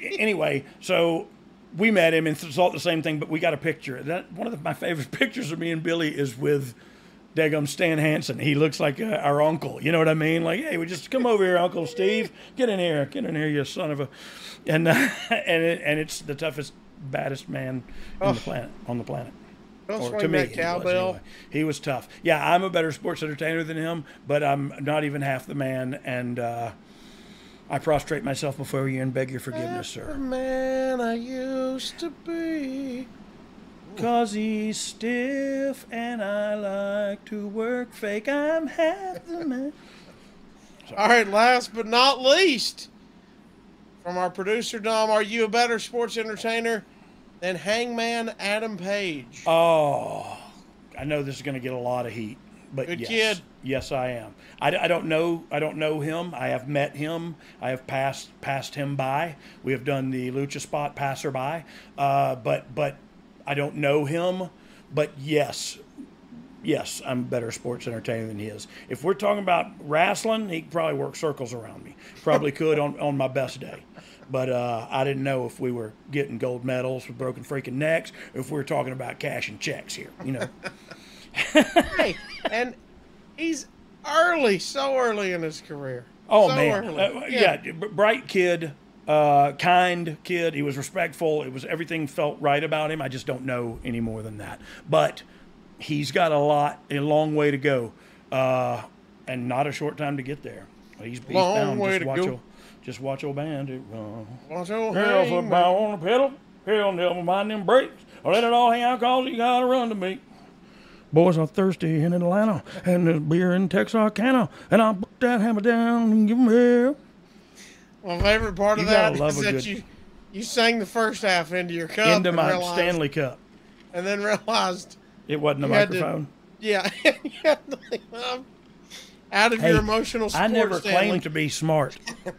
anyway, so we met him and thought the same thing, but we got a picture. That one of the, my favorite pictures of me and Billy is with Degum Stan Hansen. He looks like uh, our uncle. You know what I mean? Like, hey, we just come over here, Uncle Steve. Get in here, get in here, you son of a. And uh, and it, and it's the toughest, baddest man in the planet on the planet. Don't Or to me, he was, cowbell. anyway. He was tough. Yeah, I'm a better sports entertainer than him, but I'm not even half the man. And uh, I prostrate myself before you and beg your forgiveness, The sir. man I used to be. Cause he's stiff and I like to work fake. I'm half the man. All right, last but not least, from our producer Dom, are you a better sports entertainer than Hangman Adam Page? Oh, I know this is going to get a lot of heat, but Good yes, kid. yes, I am. I, I don't know. I don't know him. I have met him. I have passed passed him by. We have done the lucha spot passerby, uh, but but I don't know him. But yes, yes, I'm better sports entertainer than he is. If we're talking about wrestling, he probably work circles around me. Probably could on, on my best day. But uh, I didn't know if we were getting gold medals with broken freaking necks, or if we were talking about cash and checks here. You know, hey, and he's early, so early in his career. Oh So man, early. Uh, yeah, b- bright kid, uh, kind kid. He was respectful. It was everything felt right about him. I just don't know any more than that. But he's got a lot, a long way to go, uh, and not a short time to get there. He's, he's Long bound. way just to watch go. old, just watch old bandit run. Watch old Hell, foot on the pedal. Hell, never mind them brakes. Or let it all hang out, cause you gotta run to me. Boys are thirsty in Atlanta, and there's beer in Texarkana, and I'll put that hammer down and give 'em hell. My favorite part of You that is that good- you you sang the first half into your cup Into my realized, Stanley Cup. and then realized It wasn't a You had to- microphone. yeah to them out of Hey, your emotional support I never Stanley. claimed to be smart.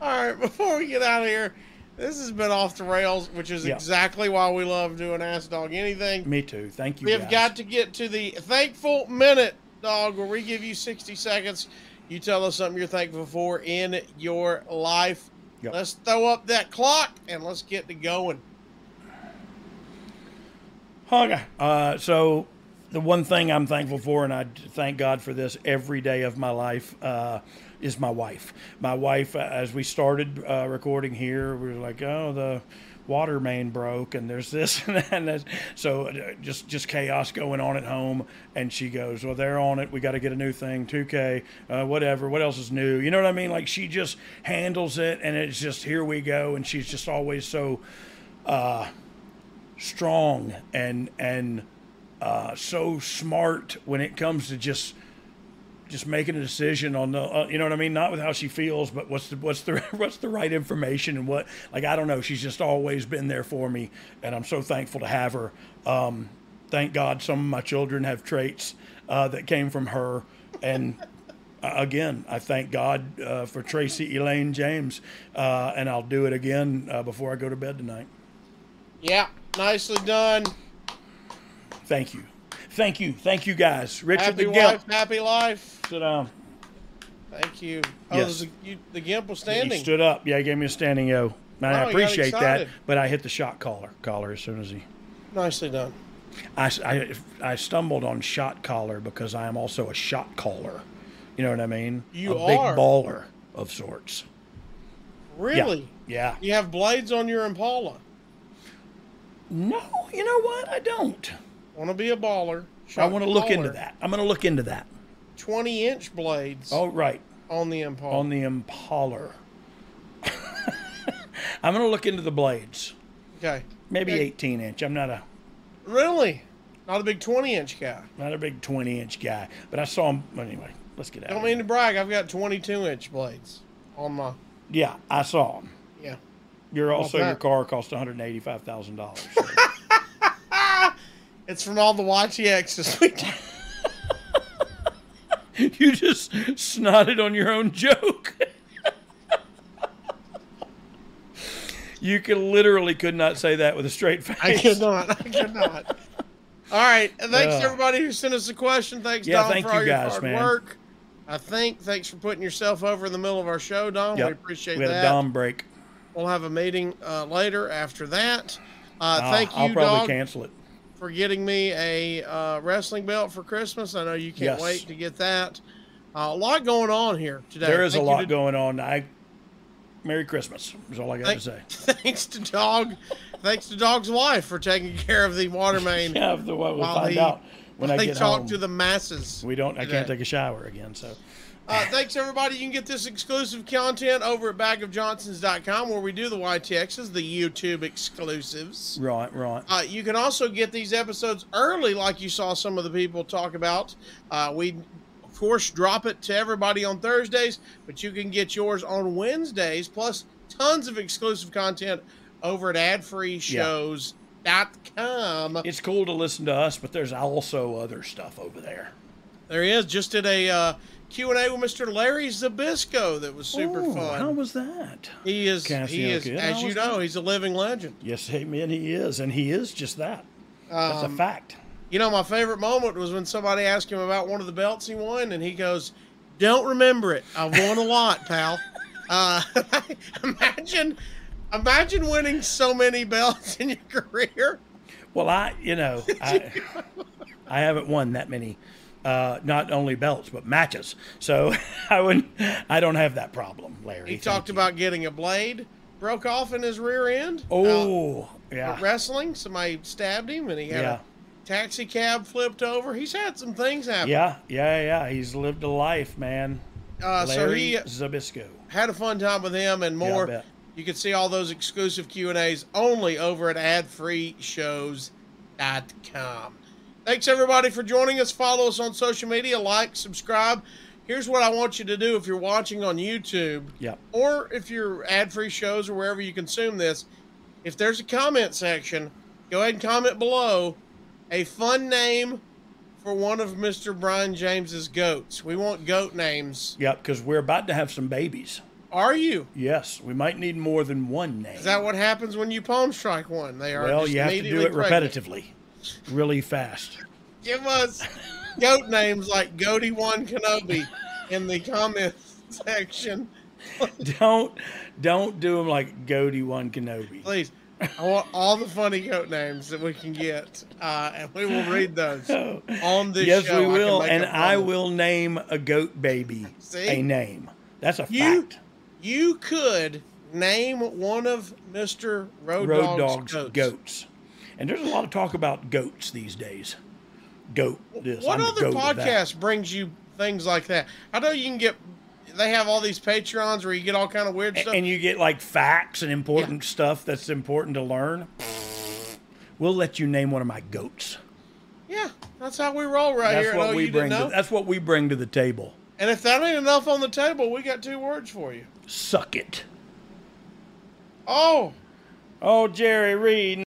All right, before we get out of here, this has been off the rails, which is Yeah. exactly why we love doing Ask Dogg Anything. Me too. Thank you. We have got to get to the thankful minute, Dogg, where we give you 60 seconds. You tell us something you're thankful for in your life. Yep. Let's throw up that clock and let's get to going. Okay. Uh, so the one thing I'm thankful for, and I thank God for this every day of my life, uh, is my wife. My wife, uh, as we started uh, recording here, we were like, oh, the water main broke, and there's this and that. And so uh, just just chaos going on at home. And she goes, well, they're on it. We got to get a new thing, 2K, uh, whatever. What else is new? You know what I mean? Like she just handles it, and it's just here we go. And she's just always so strong and and uh, so smart when it comes to just just making a decision on the uh, you know what I mean not with how she feels but what's the what's the what's the right information and what like I don't know she's just always been there for me and I'm so thankful to have her um, thank God some of my children have traits uh, that came from her and uh, again, I thank God uh, for Tracy Elaine James, uh, and I'll do it again uh, before I go to bed tonight. Yeah, nicely done. Thank you. Thank you. Thank you, guys. Richard Happy the Gimp. wife, happy life. Sit down. Thank you. Oh, Yes. the, you, the gimp was He standing. stood up. Yeah, he gave me a standing O. And Oh, I appreciate that, but I hit the shot caller collar as soon as he. Nicely done. I, I, I stumbled on shot caller because I am also a shot caller. You know what I mean? You are a big baller of sorts. Really? Yeah. You have blades on your Impala. No, you know what? I don't. Want to be a baller? I want to look into that. I'm going to look into that. 20 inch blades Oh, right. on the Impala. On the Impaler. I'm going to look into the blades. okay. Maybe Okay. 18 inch. I'm not a Really? Not a big 20 inch guy. not a big 20 inch guy, but I saw him. Anyway, let's get out. Don't mean to brag. I've got 22 inch blades on my. Yeah, I saw him. Yeah. Your also your car cost 185 thousand dollars. It's from all the YTXs we did. you just snotted on your own joke. you could literally could not say that with a straight face. I could not. I could not. All right. And thanks Yeah. to everybody who sent us a question. Thanks, Yeah, Dom, thank for you all your guys, hard man. work. I think. Thanks for putting yourself over in the middle of our show, Dom. Yep. We appreciate We had that. a Dom break. We'll have a meeting uh, later after that. Uh, Uh, thank you, I'll probably Dogg, cancel it. For getting me a uh, wrestling belt for Christmas. I know you can't Yes. wait to get that. Uh, a lot going on here today. There is a Thank you lot to- going on. I Merry Christmas. Is all I got Thank- to say. Thanks to Dogg. thanks to Dogg's wife for taking care of the water main. Yeah, the, we'll find he- out when I they get talk home. to the masses. we don't. I today. can't take a shower again. So Uh, thanks, everybody. You can get this exclusive content over at bagofjohnsons.com where we do the YTXs, the YouTube exclusives. right, right. Uh, you can also get these episodes early, like you saw some of the people talk about. Uh, we, of course, drop it to everybody on Thursdays, but you can get yours on Wednesdays, plus tons of exclusive content over at adfreeshows.com. It's cool to listen to us, but there's also other stuff over there. There he is. Just did a uh, Q&A with Mr. Larry Zbyszko that was super fun. How was that? He is, he is, as you know, that? he's a living legend. Yes, amen. He is, and he is just that. That's a Um, fact. You know, my favorite moment was when somebody asked him about one of the belts he won, and he goes, "Don't remember it. I won a lot, pal." Uh, imagine, imagine winning so many belts in your career. Well, I, you know, I, I haven't won that many, uh, not only belts but matches. So I wouldn't. I don't have that problem, Larry. He talked you. about getting a blade broke off in his rear end. Oh, Uh, yeah, wrestling. Somebody stabbed him, and he had Yeah. a taxi cab flipped over. He's had some things happen. yeah, yeah, yeah. He's lived a life, man. Uh, so Larry he Zbyszko. had a fun time with him and more. bet. you can see all those exclusive Q and A's only over at adfreeshows.com. Thanks everybody for joining us. Follow us on social media, like, subscribe. Here's what I want you to do if you're watching on YouTube Yep. or if you're ad-free shows or wherever you consume this. If there's a comment section, go ahead and comment below a fun name for one of Mr. Brian James's goats. We want goat names. Yep, because we're about to have some babies. Are you? Yes, we might need more than one name. Is that what happens when you palm strike one? They are well, you have to do it pregnant. repetitively, really fast. Give us goat names like Goaty One Kenobi in the comment section, don't don't do them like Goaty One Kenobi. please. I want all the funny goat names that we can get, uh, and we will read those on this yes, show. we will, make and I will name a goat baby See? a name. That's a You fact. you could name one of Mister Road, Road Dogg's, dogs, goats. goats. And there's a lot of talk about goats these days. Goat this. What I'm other goat podcast brings you things like that? I know you can get. They have all these Patreons where you get all kind of weird stuff. And you get like facts and important stuff that's important to learn. We'll let you name one of my goats. yeah, that's how we roll right That's here. What we bring. To, that's what we bring to the table. And if that ain't enough on the table, we got two words for you. Suck it. Oh, Oh, Jerry Reed.